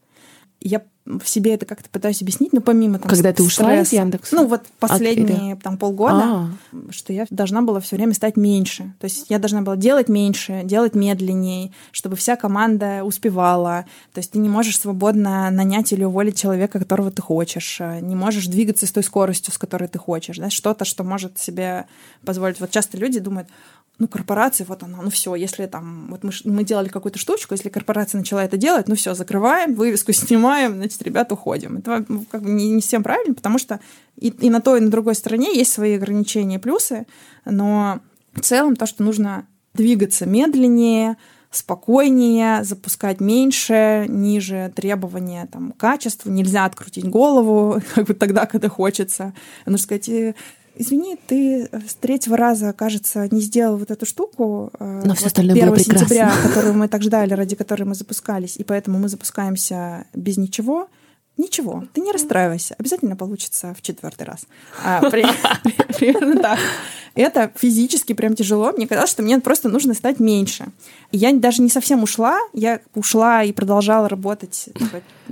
Я в себе это как-то пытаюсь объяснить, но помимо там, Когда ты ушла из Яндекса? Ну, вот последние там полгода, а что я должна была все время стать меньше. То есть я должна была делать меньше, делать медленнее, чтобы вся команда успевала. То есть ты не можешь свободно нанять или уволить человека, которого ты хочешь. Не можешь двигаться с той скоростью, с которой ты хочешь. Да? Что-то, что может себе позволить. Вот часто люди думают, ну, корпорация, вот она, ну все, если там, вот мы, мы делали какую-то штучку, если корпорация начала это делать, ну все, закрываем, вывеску снимаем, значит, ребят, уходим. Это ну, как бы не, не всем правильно, потому что и, и на той, и на другой стороне есть свои ограничения и плюсы, но в целом то, что нужно двигаться медленнее, спокойнее, запускать меньше, ниже требования там, качеству, нельзя открутить голову как бы тогда, когда хочется. Нужно сказать, «Э, извини, ты с третьего раза, кажется, не сделал вот эту штуку. Э, Но вот все остальное 1 было сентября, которую мы так ждали, ради которой мы запускались, и поэтому мы запускаемся без ничего. Ничего, ты не расстраивайся, обязательно получится в четвертый раз. А, при, примерно так. Это физически прям тяжело. Мне казалось, что мне просто нужно стать меньше. И я даже не совсем ушла, я ушла и продолжала работать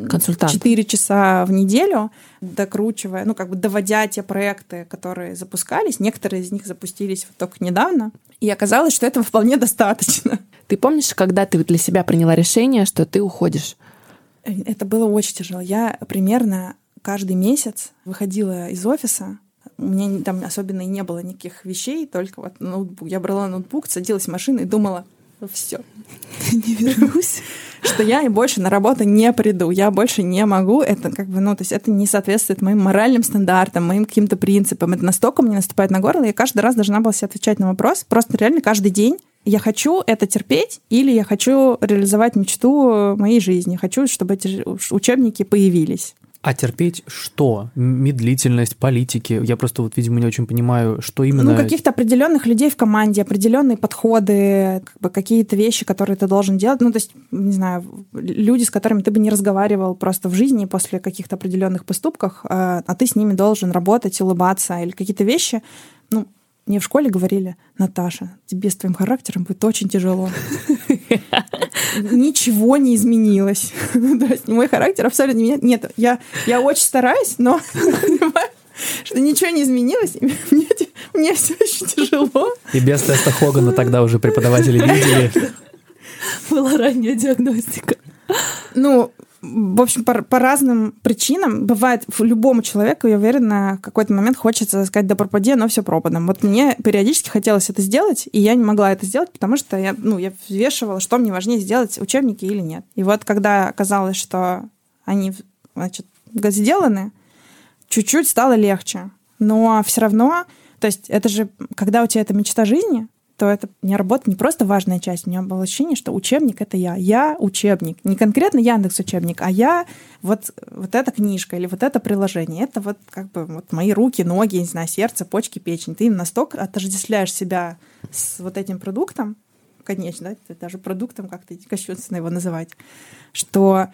Консультант. 4 часа в неделю, докручивая, ну, как бы доводя те проекты, которые запускались. Некоторые из них запустились вот только недавно. И оказалось, что этого вполне достаточно. Ты помнишь, когда ты для себя приняла решение, что ты уходишь? Это было очень тяжело. Я примерно каждый месяц выходила из офиса. У меня там особенно и не было никаких вещей, только вот ноутбук. Я брала ноутбук, садилась в машину и думала, все. Не вернусь. Что я и больше на работу не приду, я больше не могу. Это как бы, ну, то есть это не соответствует моим моральным стандартам, моим каким-то принципам. Это настолько мне наступает на горло, я каждый раз должна была себе отвечать на вопрос. Просто реально каждый день я хочу это терпеть, или я хочу реализовать мечту моей жизни. Хочу, чтобы эти учебники появились. А терпеть что? Медлительность, политики? Я просто вот, видимо, не очень понимаю, что именно... Ну, каких-то определенных людей в команде, определенные подходы, как бы какие-то вещи, которые ты должен делать. Ну, то есть, не знаю, люди, с которыми ты бы не разговаривал просто в жизни после каких-то определенных поступков, а, а ты с ними должен работать, улыбаться или какие-то вещи. Ну, мне в школе говорили, Наташа, тебе с твоим характером будет очень тяжело. Ничего не изменилось. То есть мой характер абсолютно нет. Нет, я, я очень стараюсь, но что ничего не изменилось, и мне, мне все еще тяжело. И без теста Хогана тогда уже преподаватели видели. Была ранняя диагностика. Ну, в общем, по, по разным причинам бывает любому человеку, я уверена, в какой-то момент хочется сказать да пропади, но все пропадом. Вот мне периодически хотелось это сделать, и я не могла это сделать, потому что я, ну, я взвешивала, что мне важнее сделать, учебники или нет. И вот когда оказалось, что они, значит, сделаны, чуть-чуть стало легче. Но все равно, то есть это же, когда у тебя это мечта жизни, то это меня работа не просто важная часть, у меня было ощущение, что учебник — это я. Я учебник. Не конкретно Яндекс учебник, а я вот, вот эта книжка или вот это приложение. Это вот как бы вот мои руки, ноги, не знаю, сердце, почки, печень. Ты настолько отождествляешь себя с вот этим продуктом, конечно, да, даже продуктом как-то кощунственно его называть, что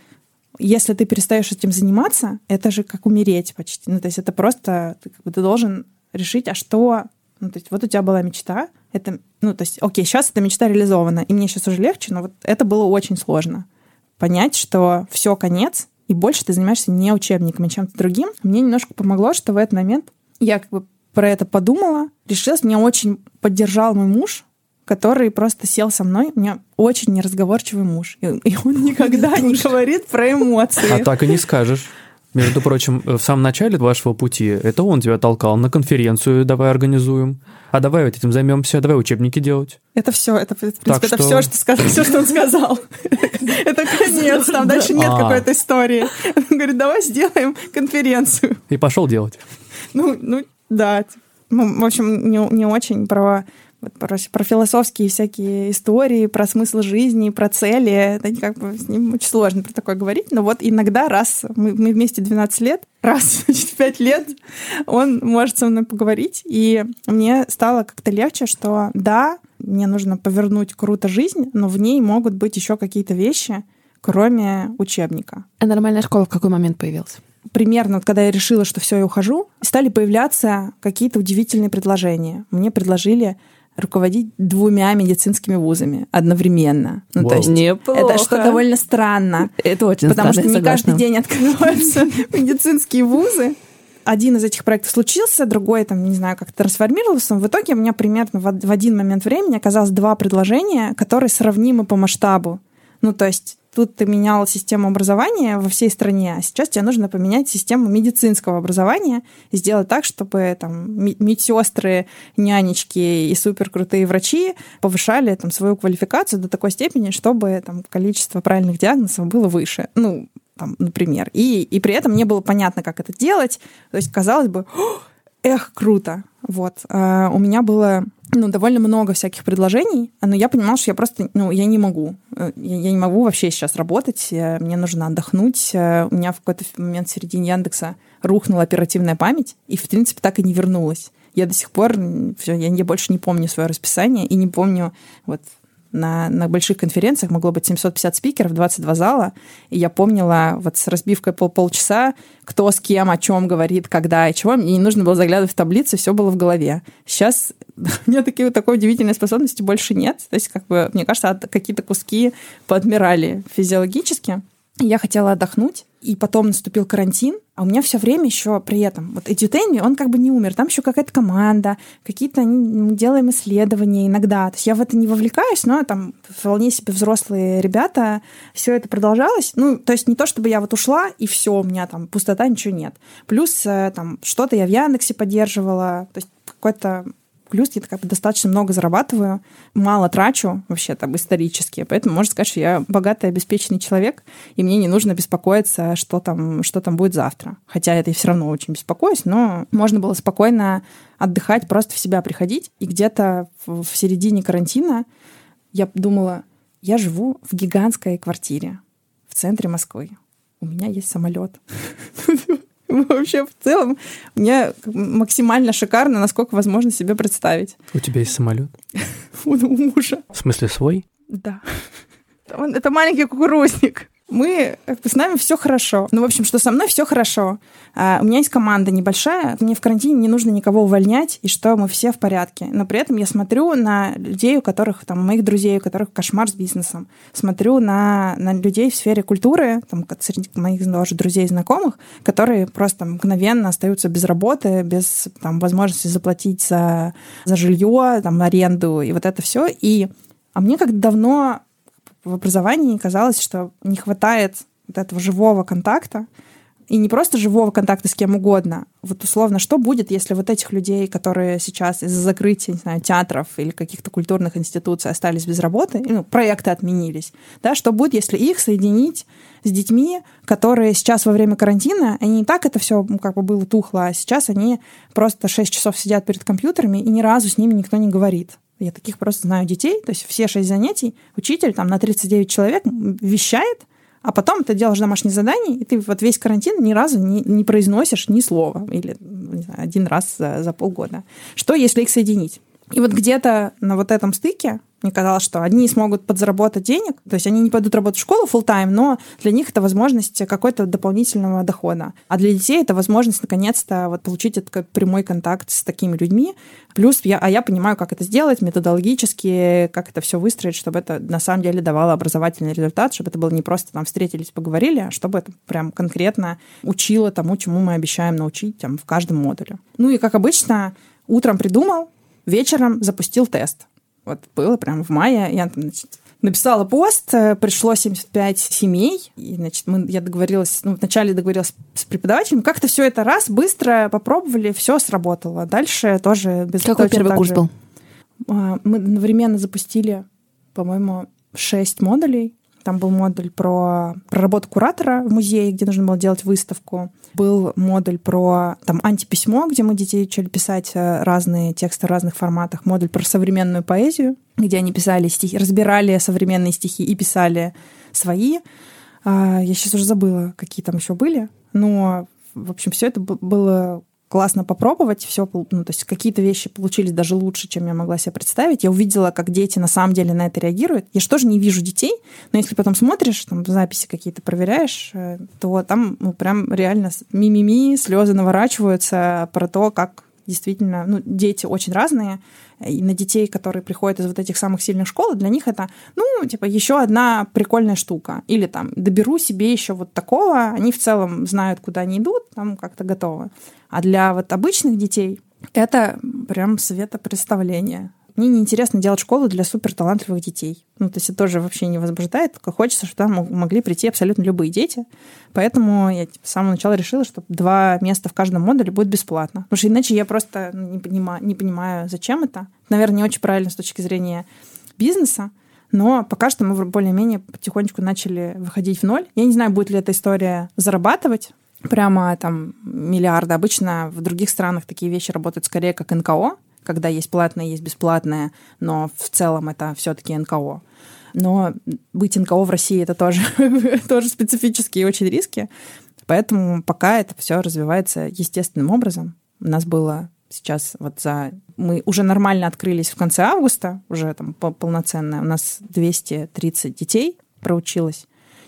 если ты перестаешь этим заниматься, это же как умереть почти. Ну, то есть это просто ты, как бы, ты должен решить, а что... Ну, то есть вот у тебя была мечта, это, ну, то есть, окей, сейчас эта мечта реализована, и мне сейчас уже легче, но вот это было очень сложно. Понять, что все, конец, и больше ты занимаешься не учебником, а чем-то другим. Мне немножко помогло, что в этот момент я как бы про это подумала, решилась, меня очень поддержал мой муж, который просто сел со мной. У меня очень неразговорчивый муж. И, и он никогда не говорит про эмоции. А так и не скажешь. Между прочим, в самом начале вашего пути это он тебя толкал на конференцию, давай организуем. А давай вот этим займемся, давай учебники делать. Это все, это, в принципе, так это что... все, что сказал, все, что он сказал. Это конец, там дальше нет а. какой-то истории. Он говорит, давай сделаем конференцию. И пошел делать. Ну, ну да. Ну, в общем, не, не очень про про, про философские всякие истории, про смысл жизни, про цели. Это как бы с ним очень сложно про такое говорить. Но вот иногда раз, мы, мы вместе 12 лет, раз значит, в 5 лет он может со мной поговорить. И мне стало как-то легче, что да, мне нужно повернуть круто жизнь, но в ней могут быть еще какие-то вещи, кроме учебника. А нормальная школа в какой момент появилась? примерно, вот когда я решила, что все, я ухожу, стали появляться какие-то удивительные предложения. Мне предложили руководить двумя медицинскими вузами одновременно. Ну, Вау. то есть Неплохо. это что довольно странно. Это очень Потому странно, что не каждый день открываются медицинские вузы. Один из этих проектов случился, другой, там, не знаю, как трансформировался. В итоге у меня примерно в один момент времени оказалось два предложения, которые сравнимы по масштабу. Ну, то есть тут ты менял систему образования во всей стране, а сейчас тебе нужно поменять систему медицинского образования сделать так, чтобы там медсестры, нянечки и суперкрутые врачи повышали там свою квалификацию до такой степени, чтобы там количество правильных диагнозов было выше. Ну, там, например. И, и при этом не было понятно, как это делать. То есть, казалось бы, эх, круто. Вот. А у меня было ну, довольно много всяких предложений, но я понимала, что я просто, ну, я не могу. Э, я, я не могу вообще сейчас работать, мне нужно отдохнуть. Э, у меня в какой-то момент в середине Яндекса рухнула оперативная память, и, в принципе, так и не вернулась. Я до сих пор, все, я, я больше не помню свое расписание и не помню вот на, на больших конференциях могло быть 750 спикеров, 22 зала, и я помнила вот с разбивкой по полчаса, кто с кем, о чем говорит, когда и чего. Мне не нужно было заглядывать в таблицы, все было в голове. Сейчас у меня такие, такой удивительной способности больше нет. То есть, как бы, мне кажется, какие-то куски подмирали физиологически. Я хотела отдохнуть, и потом наступил карантин, а у меня все время еще при этом, вот Edutainment, он как бы не умер, там еще какая-то команда, какие-то мы делаем исследования иногда, то есть я в это не вовлекаюсь, но там вполне себе взрослые ребята, все это продолжалось, ну, то есть не то, чтобы я вот ушла, и все, у меня там пустота, ничего нет. Плюс э, там что-то я в Яндексе поддерживала, то есть какой-то Плюс я бы достаточно много зарабатываю, мало трачу вообще там исторически, поэтому можно сказать, что я богатый, обеспеченный человек, и мне не нужно беспокоиться, что там, что там будет завтра. Хотя это я все равно очень беспокоюсь, но можно было спокойно отдыхать, просто в себя приходить. И где-то в середине карантина я думала, я живу в гигантской квартире в центре Москвы. У меня есть самолет. Вообще, в целом, мне максимально шикарно, насколько возможно себе представить. У тебя есть самолет? У мужа. В смысле, свой? Да. Это маленький кукурузник мы с нами все хорошо. Ну, в общем, что со мной все хорошо. А, у меня есть команда небольшая, мне в карантине не нужно никого увольнять, и что мы все в порядке. Но при этом я смотрю на людей, у которых, там, моих друзей, у которых кошмар с бизнесом. Смотрю на, на людей в сфере культуры, там, среди моих даже друзей и знакомых, которые просто мгновенно остаются без работы, без там, возможности заплатить за, за жилье, там, аренду и вот это все. И а мне как давно в образовании казалось, что не хватает вот этого живого контакта, и не просто живого контакта с кем угодно. Вот условно, что будет, если вот этих людей, которые сейчас из-за закрытия, не знаю, театров или каких-то культурных институций остались без работы, ну, проекты отменились, да, что будет, если их соединить с детьми, которые сейчас во время карантина, они не так это все ну, как бы было тухло, а сейчас они просто 6 часов сидят перед компьютерами, и ни разу с ними никто не говорит. Я таких просто знаю детей, то есть все шесть занятий учитель там на 39 человек вещает, а потом ты делаешь домашнее задание, и ты вот весь карантин ни разу не, не произносишь ни слова, или знаю, один раз за, за полгода. Что, если их соединить? И вот где-то на вот этом стыке мне казалось, что одни смогут подзаработать денег, то есть они не пойдут работать в школу full time но для них это возможность какой-то дополнительного дохода. А для детей это возможность наконец-то вот получить этот прямой контакт с такими людьми. Плюс я, а я понимаю, как это сделать методологически, как это все выстроить, чтобы это на самом деле давало образовательный результат, чтобы это было не просто там встретились, поговорили, а чтобы это прям конкретно учило тому, чему мы обещаем научить там, в каждом модуле. Ну и как обычно, утром придумал, вечером запустил тест. Вот было прям в мае. Я там, значит, написала пост, э, пришло 75 семей, и, значит, мы, я договорилась, ну, вначале договорилась с преподавателем, как-то все это раз, быстро попробовали, все сработало. Дальше тоже без Какой первый курс же. был? А, мы одновременно запустили, по-моему, шесть модулей. Там был модуль про, про работу куратора в музее, где нужно было делать выставку. Был модуль про там, антиписьмо, где мы детей учили писать э, разные тексты в разных форматах. Модуль про современную поэзию, где они писали стихи, разбирали современные стихи и писали свои. А, я сейчас уже забыла, какие там еще были. Но, в общем, все это было классно попробовать, все, ну, то есть какие-то вещи получились даже лучше, чем я могла себе представить. Я увидела, как дети на самом деле на это реагируют. Я же тоже не вижу детей, но если потом смотришь, там записи какие-то проверяешь, э, то там ну, прям реально мимими, слезы наворачиваются про то, как действительно, ну, дети очень разные, и на детей, которые приходят из вот этих самых сильных школ, для них это, ну, типа, еще одна прикольная штука. Или там, доберу себе еще вот такого, они в целом знают, куда они идут, там как-то готовы. А для вот обычных детей это прям светопредставление. Мне неинтересно делать школу для суперталантливых детей. Ну, то есть это тоже вообще не возбуждает, хочется, чтобы там могли прийти абсолютно любые дети. Поэтому я типа, с самого начала решила, что два места в каждом модуле будет бесплатно. Потому что иначе я просто ну, не понимаю, не понимаю, зачем это. Наверное, не очень правильно с точки зрения бизнеса, но пока что мы более-менее потихонечку начали выходить в ноль. Я не знаю, будет ли эта история зарабатывать, прямо там миллиарды. Обычно в других странах такие вещи работают скорее как НКО, когда есть платное, есть бесплатное, но в целом это все-таки НКО. Но быть НКО в России это тоже, тоже специфические очень риски. Поэтому пока это все развивается естественным образом. У нас было сейчас вот за... Мы уже нормально открылись в конце августа, уже там полноценно. У нас 230 детей проучилось.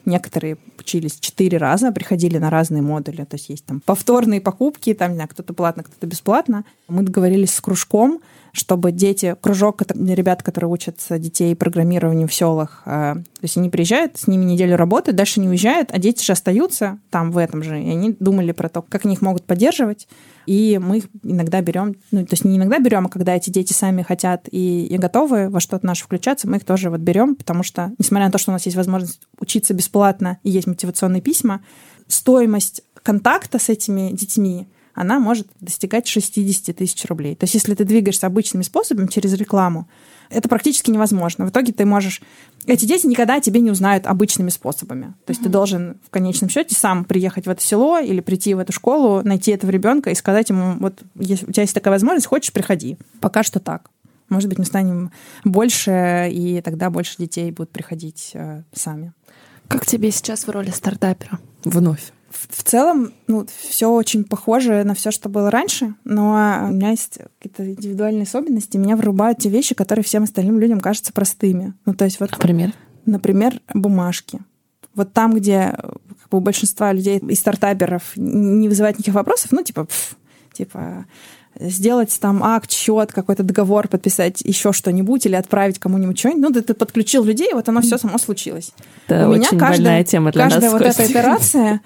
Некоторые учились четыре раза, приходили на разные модули. То есть есть там повторные покупки, там, не знаю, кто-то платно, кто-то бесплатно. Мы договорились с кружком, чтобы дети, кружок ребят, которые учатся детей программированию в селах, э, то есть они приезжают, с ними неделю работают, дальше не уезжают, а дети же остаются там в этом же, и они думали про то, как они их могут поддерживать, и мы их иногда берем, ну, то есть не иногда берем, а когда эти дети сами хотят и, и готовы во что-то наше включаться, мы их тоже вот берем, потому что, несмотря на то, что у нас есть возможность учиться бесплатно и есть мотивационные письма, стоимость контакта с этими детьми, она может достигать 60 тысяч рублей. То есть если ты двигаешься обычными способами через рекламу, это практически невозможно. В итоге ты можешь... Эти дети никогда о тебе не узнают обычными способами. То есть mm-hmm. ты должен в конечном счете сам приехать в это село или прийти в эту школу, найти этого ребенка и сказать ему, вот если у тебя есть такая возможность, хочешь, приходи. Пока что так. Может быть, мы станем больше, и тогда больше детей будут приходить э, сами. Как тебе сейчас в роли стартапера? Вновь в целом, ну, все очень похоже на все, что было раньше, но у меня есть какие-то индивидуальные особенности. Меня вырубают те вещи, которые всем остальным людям кажутся простыми. Ну, то есть вот... Например? Например, бумажки. Вот там, где как бы, у большинства людей и стартаперов не вызывает никаких вопросов, ну, типа, пф, типа, сделать там акт, счет, какой-то договор, подписать еще что-нибудь или отправить кому-нибудь что-нибудь. Ну, ты, ты подключил людей, вот оно все само случилось. Да, У очень меня каждая, тема для каждая нас, вот эта операция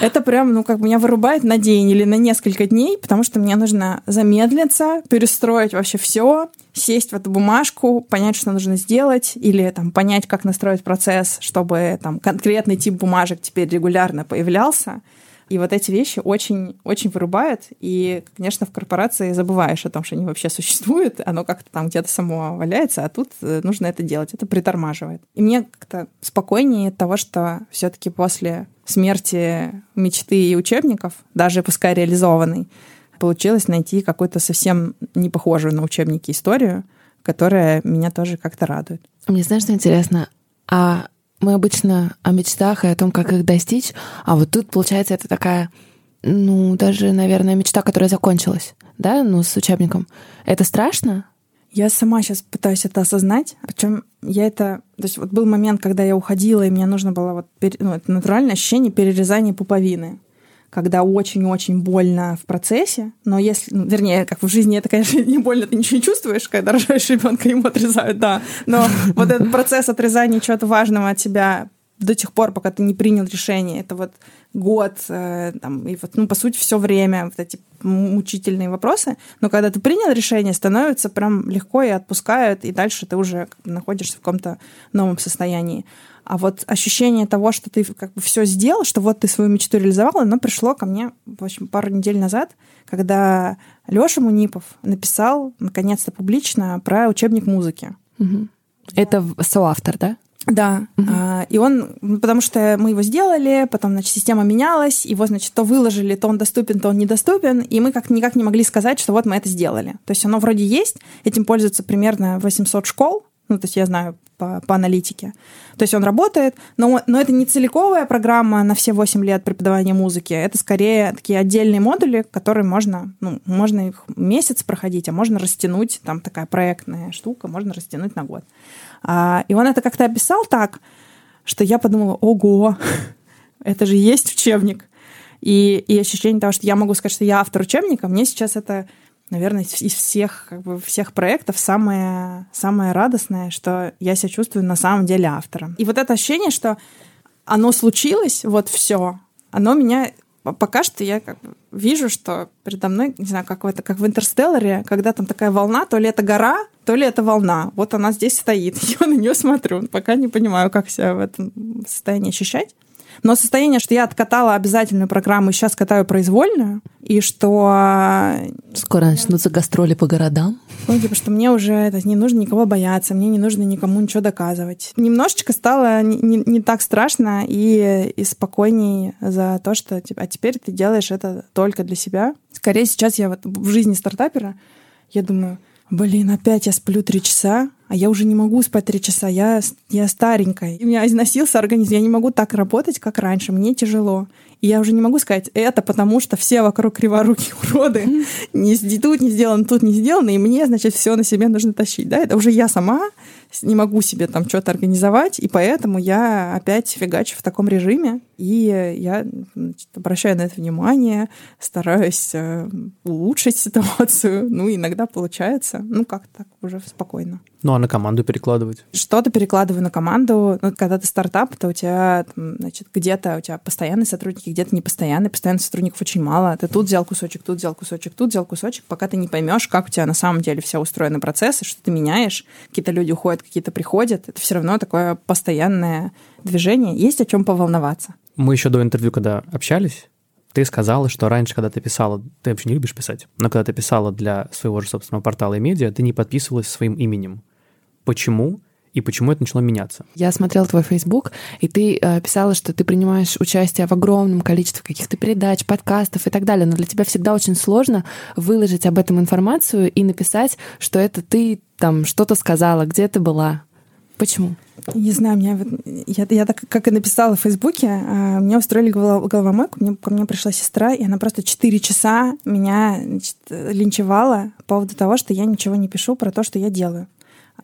это прям, ну, как меня вырубает на день или на несколько дней, потому что мне нужно замедлиться, перестроить вообще все, сесть в эту бумажку, понять, что нужно сделать, или там понять, как настроить процесс, чтобы там конкретный тип бумажек теперь регулярно появлялся. И вот эти вещи очень, очень вырубают. И, конечно, в корпорации забываешь о том, что они вообще существуют. Оно как-то там где-то само валяется, а тут э, нужно это делать. Это притормаживает. И мне как-то спокойнее от того, что все-таки после смерти мечты и учебников, даже пускай реализованной, получилось найти какую-то совсем не похожую на учебники историю, которая меня тоже как-то радует. Мне знаешь, что интересно? А мы обычно о мечтах и о том, как их достичь, а вот тут, получается, это такая, ну, даже, наверное, мечта, которая закончилась, да, ну, с учебником. Это страшно? Я сама сейчас пытаюсь это осознать, причем я это... То есть вот был момент, когда я уходила, и мне нужно было вот... Ну, это натуральное ощущение перерезания пуповины когда очень-очень больно в процессе, но если, ну, вернее, как в жизни это, конечно, не больно, ты ничего не чувствуешь, когда рожаешь ребенка, ему отрезают, да, но вот этот процесс отрезания чего-то важного от тебя до тех пор, пока ты не принял решение, это вот год, э, там, и вот, ну, по сути, все время вот эти мучительные вопросы, но когда ты принял решение, становится прям легко и отпускают, и дальше ты уже находишься в каком-то новом состоянии. А вот ощущение того, что ты как бы все сделал, что вот ты свою мечту реализовал, оно пришло ко мне, в общем, пару недель назад, когда Лёша Мунипов написал, наконец-то публично, про учебник музыки. Угу. Это соавтор, да? Да, угу. а, и он, потому что мы его сделали, потом, значит, система менялась, его, значит, то выложили, то он доступен, то он недоступен, и мы как никак не могли сказать, что вот мы это сделали. То есть оно вроде есть, этим пользуется примерно 800 школ, ну, то есть я знаю по, по аналитике. То есть он работает, но, но это не целиковая программа на все 8 лет преподавания музыки, это скорее такие отдельные модули, которые можно, ну, можно их месяц проходить, а можно растянуть, там такая проектная штука, можно растянуть на год. А, и он это как-то описал так, что я подумала, ого, это же есть учебник. И, и ощущение того, что я могу сказать, что я автор учебника, мне сейчас это наверное, из всех, как бы, всех проектов самое, самое радостное, что я себя чувствую на самом деле автором. И вот это ощущение, что оно случилось, вот все, оно меня пока что я как вижу, что передо мной, не знаю, как в, это, как в Интерстелларе, когда там такая волна, то ли это гора, то ли это волна. Вот она здесь стоит. Я на нее смотрю. Пока не понимаю, как себя в этом состоянии ощущать. Но состояние, что я откатала обязательную программу и сейчас катаю произвольную, и что... Скоро начнутся гастроли по городам. Ну, типа, что мне уже это, не нужно никого бояться, мне не нужно никому ничего доказывать. Немножечко стало не, не, не так страшно и, и спокойней за то, что типа, а теперь ты делаешь это только для себя. Скорее сейчас я вот в жизни стартапера, я думаю, блин, опять я сплю три часа, а я уже не могу спать три часа, я, я старенькая. У меня износился организм, я не могу так работать, как раньше, мне тяжело. И я уже не могу сказать, это потому что все вокруг криворукие уроды, не тут не сделано, тут не сделано, и мне, значит, все на себе нужно тащить. Да? Это уже я сама не могу себе там что-то организовать, и поэтому я опять фигачу в таком режиме, и я значит, обращаю на это внимание, стараюсь э, улучшить ситуацию, ну, иногда получается, ну, как так, уже спокойно. Ну, а на команду перекладывать? Что-то перекладываю на команду. Ну, когда ты стартап, то у тебя, значит, где-то у тебя постоянные сотрудники, где-то непостоянные. Постоянных сотрудников очень мало. Ты тут взял кусочек, тут взял кусочек, тут взял кусочек, пока ты не поймешь, как у тебя на самом деле все устроены процессы, что ты меняешь. Какие-то люди уходят, какие-то приходят. Это все равно такое постоянное движение. Есть о чем поволноваться. Мы еще до интервью, когда общались, ты сказала, что раньше, когда ты писала, ты вообще не любишь писать, но когда ты писала для своего же собственного портала и медиа, ты не подписывалась своим именем почему и почему это начало меняться. Я смотрела твой Facebook, и ты э, писала, что ты принимаешь участие в огромном количестве каких-то передач, подкастов и так далее, но для тебя всегда очень сложно выложить об этом информацию и написать, что это ты там что-то сказала, где ты была. Почему? Не знаю, меня, я, я так как и написала в Фейсбуке, а, мне устроили головомойку, мне, ко мне пришла сестра, и она просто 4 часа меня значит, линчевала по поводу того, что я ничего не пишу про то, что я делаю.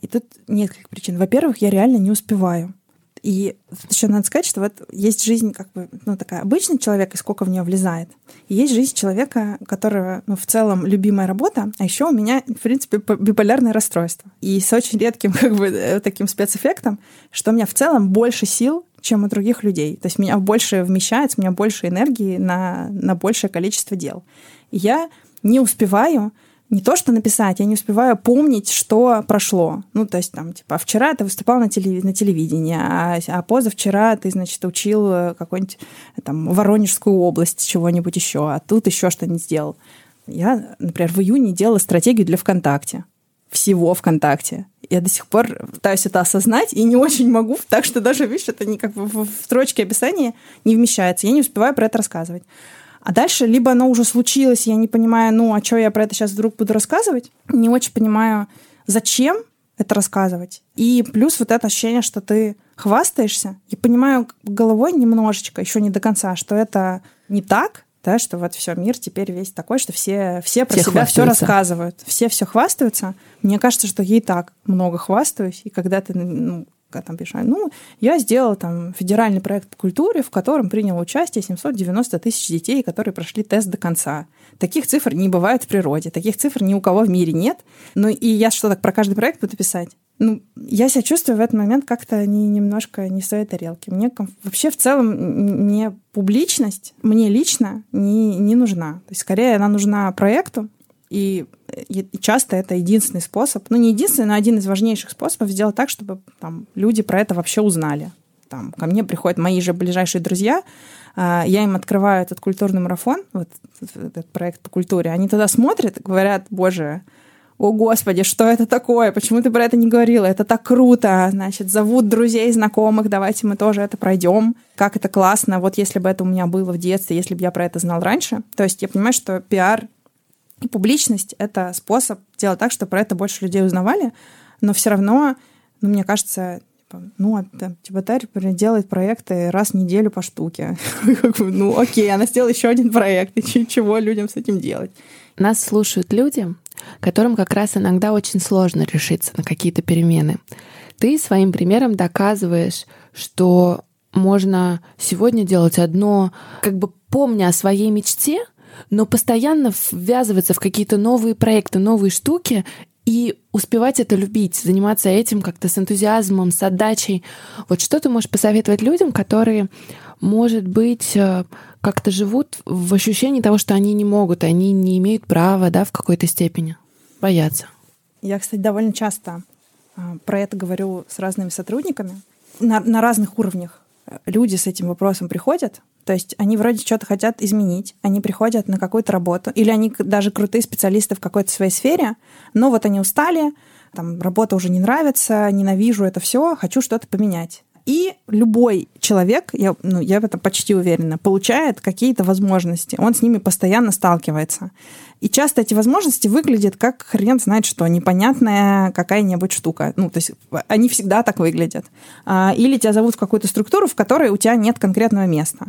И тут несколько причин. Во-первых, я реально не успеваю. И еще надо сказать, что вот есть жизнь как бы, ну, такая обычный человек, и сколько в нее влезает. И есть жизнь человека, у которого, ну, в целом любимая работа, а еще у меня, в принципе, биполярное расстройство. И с очень редким, как бы, э, таким спецэффектом, что у меня в целом больше сил, чем у других людей. То есть меня больше вмещается, у меня больше энергии на, на большее количество дел. И я не успеваю не то, что написать, я не успеваю помнить, что прошло. Ну, то есть, там, типа, а вчера ты выступал на, телев... на телевидении, а, а позавчера ты, значит, учил э, какой-нибудь, там, Воронежскую область, чего-нибудь еще, а тут еще что-нибудь сделал. Я, например, в июне делала стратегию для ВКонтакте. Всего ВКонтакте. Я до сих пор пытаюсь это осознать и не очень могу, так что даже, видишь, это не как бы в строчке описания не вмещается. Я не успеваю про это рассказывать. А дальше либо оно уже случилось, я не понимаю, ну, а что я про это сейчас вдруг буду рассказывать? Не очень понимаю, зачем это рассказывать. И плюс вот это ощущение, что ты хвастаешься. Я понимаю головой немножечко, еще не до конца, что это не так, да, что вот все, мир теперь весь такой, что все, все про Все себя все рассказывают, все все хвастаются. Мне кажется, что и так много хвастаюсь, и когда ты, ну, когда там пишешь, ну, я сделала там федеральный проект по культуре, в котором приняло участие 790 тысяч детей, которые прошли тест до конца. Таких цифр не бывает в природе, таких цифр ни у кого в мире нет. Ну и я что, так про каждый проект буду писать? Ну, я себя чувствую в этот момент как-то не, немножко не в своей тарелке. Мне ком- вообще в целом мне публичность, мне лично не, не нужна. То есть скорее она нужна проекту, и, часто это единственный способ, ну не единственный, но один из важнейших способов сделать так, чтобы там, люди про это вообще узнали. Там, ко мне приходят мои же ближайшие друзья, а, я им открываю этот культурный марафон, вот этот проект по культуре, они туда смотрят и говорят, боже, о господи, что это такое? Почему ты про это не говорила? Это так круто. Значит, зовут друзей, знакомых, давайте мы тоже это пройдем. Как это классно. Вот если бы это у меня было в детстве, если бы я про это знал раньше. То есть я понимаю, что пиар и публичность — это способ делать так, чтобы про это больше людей узнавали, но все равно, ну, мне кажется, типа, ну, а там, Тибатарь делает проекты раз в неделю по штуке. Ну, окей, она сделала еще один проект, и чего людям с этим делать? Нас слушают люди, которым как раз иногда очень сложно решиться на какие-то перемены. Ты своим примером доказываешь, что можно сегодня делать одно, как бы помня о своей мечте, но постоянно ввязываться в какие-то новые проекты, новые штуки и успевать это любить, заниматься этим как-то с энтузиазмом, с отдачей. Вот что ты можешь посоветовать людям, которые, может быть, э, как-то живут в ощущении того, что они не могут, они не имеют права, да, в какой-то степени, боятся. Я, кстати, довольно часто а, про это говорю с разными сотрудниками на, на разных уровнях. Люди с этим вопросом приходят, то есть они вроде что-то хотят изменить, они приходят на какую-то работу, или они даже крутые специалисты в какой-то своей сфере, но вот они устали, там работа уже не нравится, ненавижу это все, хочу что-то поменять. И любой человек, я, ну, я в этом почти уверена, получает какие-то возможности. Он с ними постоянно сталкивается. И часто эти возможности выглядят как хрен знает что, непонятная какая-нибудь штука. Ну, то есть они всегда так выглядят. А, Или тебя зовут в какую-то структуру, в которой у тебя нет конкретного места.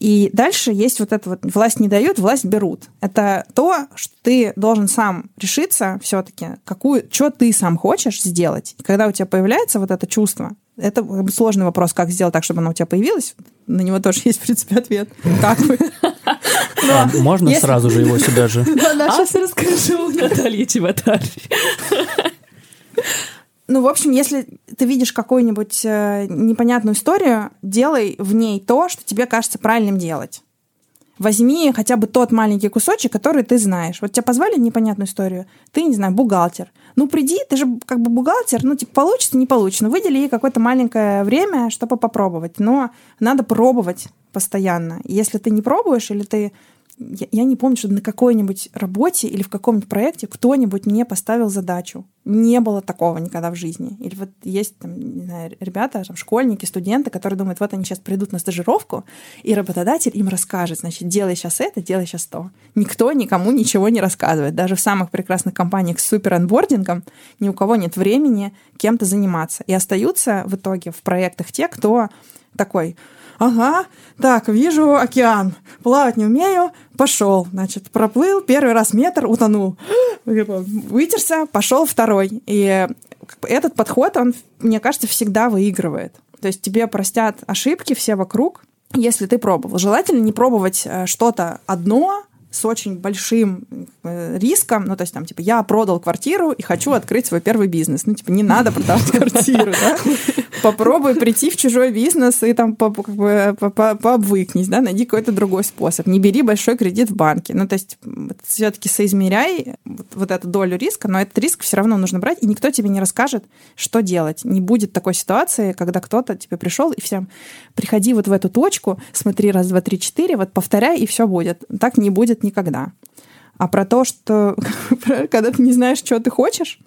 И дальше есть вот это вот власть не дают, власть берут. Это то, что ты должен сам решиться все-таки, какую, что ты сам хочешь сделать. И когда у тебя появляется вот это чувство, это сложный вопрос, как сделать так, чтобы оно у тебя появилось. На него тоже есть, в принципе, ответ. Как бы. А можно если- сразу же его сюда же? А сейчас расскажу Наталье Чеботарь. Ну, в общем, если ты видишь какую-нибудь э, непонятную историю, делай в ней то, что тебе кажется правильным делать. Возьми хотя бы тот маленький кусочек, который ты знаешь. Вот тебя позвали непонятную историю, ты, не знаю, бухгалтер. Ну, приди, ты же как бы бухгалтер, ну, типа, получится, не получится. Ну, выдели ей какое-то маленькое время, чтобы попробовать. Но надо пробовать постоянно. Если ты не пробуешь или ты я, я не помню, чтобы на какой-нибудь работе или в каком-нибудь проекте кто-нибудь мне поставил задачу. Не было такого никогда в жизни. Или вот есть там, не знаю, ребята, там, школьники, студенты, которые думают, вот они сейчас придут на стажировку, и работодатель им расскажет, значит, делай сейчас это, делай сейчас то. Никто никому ничего не рассказывает. Даже в самых прекрасных компаниях с супер анбордингом ни у кого нет времени кем-то заниматься. И остаются в итоге в проектах те, кто такой, Ага, так, вижу океан, плавать не умею, пошел, значит, проплыл, первый раз метр, утонул, вытерся, пошел второй. И этот подход, он, мне кажется, всегда выигрывает. То есть тебе простят ошибки все вокруг, если ты пробовал. Желательно не пробовать э, что-то одно, с очень большим э, риском, ну, то есть там, типа, я продал квартиру и хочу открыть свой первый бизнес. Ну, типа, не надо продавать квартиру, да? Попробуй прийти в чужой бизнес и там по- как бы по- по- пообвыкнись, да, найди какой-то другой способ. Не бери большой кредит в банке. Ну, то есть все-таки соизмеряй вот, вот эту долю риска, но этот риск все равно нужно брать, и никто тебе не расскажет, что делать. Не будет такой ситуации, когда кто-то тебе пришел и всем приходи вот в эту точку, смотри раз, два, три, четыре, вот повторяй, и все будет. Так не будет никогда. А про то, что когда ты не знаешь, что ты хочешь,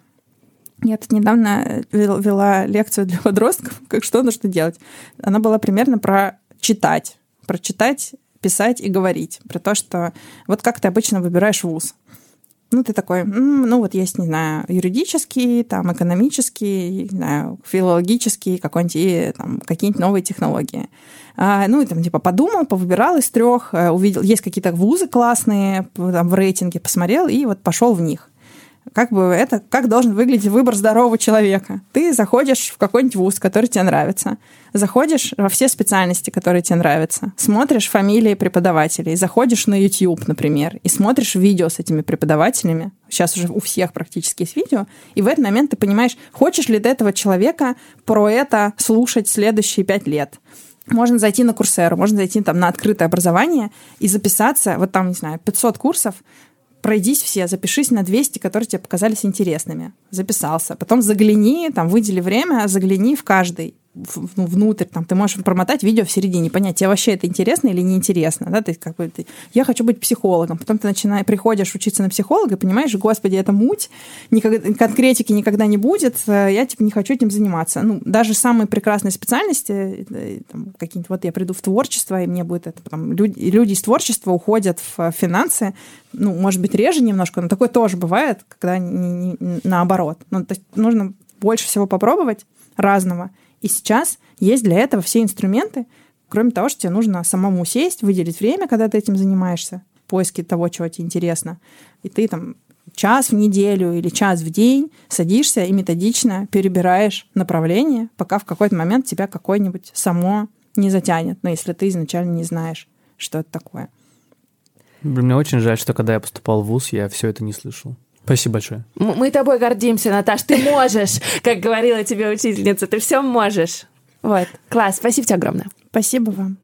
я тут недавно вел- вела лекцию для подростков, как что нужно делать. Она была примерно про читать. Про читать, писать и говорить. Про то, что вот как ты обычно выбираешь вуз. Ну, ты такой, ну, вот есть, не знаю, юридический, там, экономический, не знаю, филологический, какой-нибудь, там, какие-нибудь новые технологии. А, ну, и там, типа, подумал, повыбирал из трех, э, увидел, есть какие-то вузы классные, там, в рейтинге посмотрел, и вот пошел в них как бы это, как должен выглядеть выбор здорового человека. Ты заходишь в какой-нибудь вуз, который тебе нравится, заходишь во все специальности, которые тебе нравятся, смотришь фамилии преподавателей, заходишь на YouTube, например, и смотришь видео с этими преподавателями. Сейчас уже у всех практически есть видео, и в этот момент ты понимаешь, хочешь ли ты этого человека про это слушать следующие пять лет. Можно зайти на Курсеру, можно зайти там на открытое образование и записаться, вот там, не знаю, 500 курсов, пройдись все, запишись на 200, которые тебе показались интересными. Записался. Потом загляни, там, выдели время, загляни в каждый ну, внутрь, там, ты можешь промотать видео в середине, понять, тебе вообще это интересно или неинтересно, да, ты как бы, ты, я хочу быть психологом, потом ты начинаешь, приходишь учиться на психолога, понимаешь, господи, это муть, никогда, конкретики никогда не будет, э, я, типа, не хочу этим заниматься. Ну, даже самые прекрасные специальности, э, там, какие-нибудь, вот я приду в творчество, и мне будет это, потом, люди, люди из творчества уходят в финансы, ну, может быть, реже немножко, но такое тоже бывает, когда не, не, наоборот. Ну, то есть нужно больше всего попробовать разного, и сейчас есть для этого все инструменты, кроме того, что тебе нужно самому сесть, выделить время, когда ты этим занимаешься, поиски того, чего тебе интересно. И ты там час в неделю или час в день садишься и методично перебираешь направление, пока в какой-то момент тебя какое-нибудь само не затянет, но если ты изначально не знаешь, что это такое. Мне очень жаль, что когда я поступал в ВУЗ, я все это не слышал. Спасибо большое. Мы тобой гордимся, Наташ. Ты можешь, как говорила тебе учительница. Ты все можешь. Вот. Класс. Спасибо тебе огромное. Спасибо вам.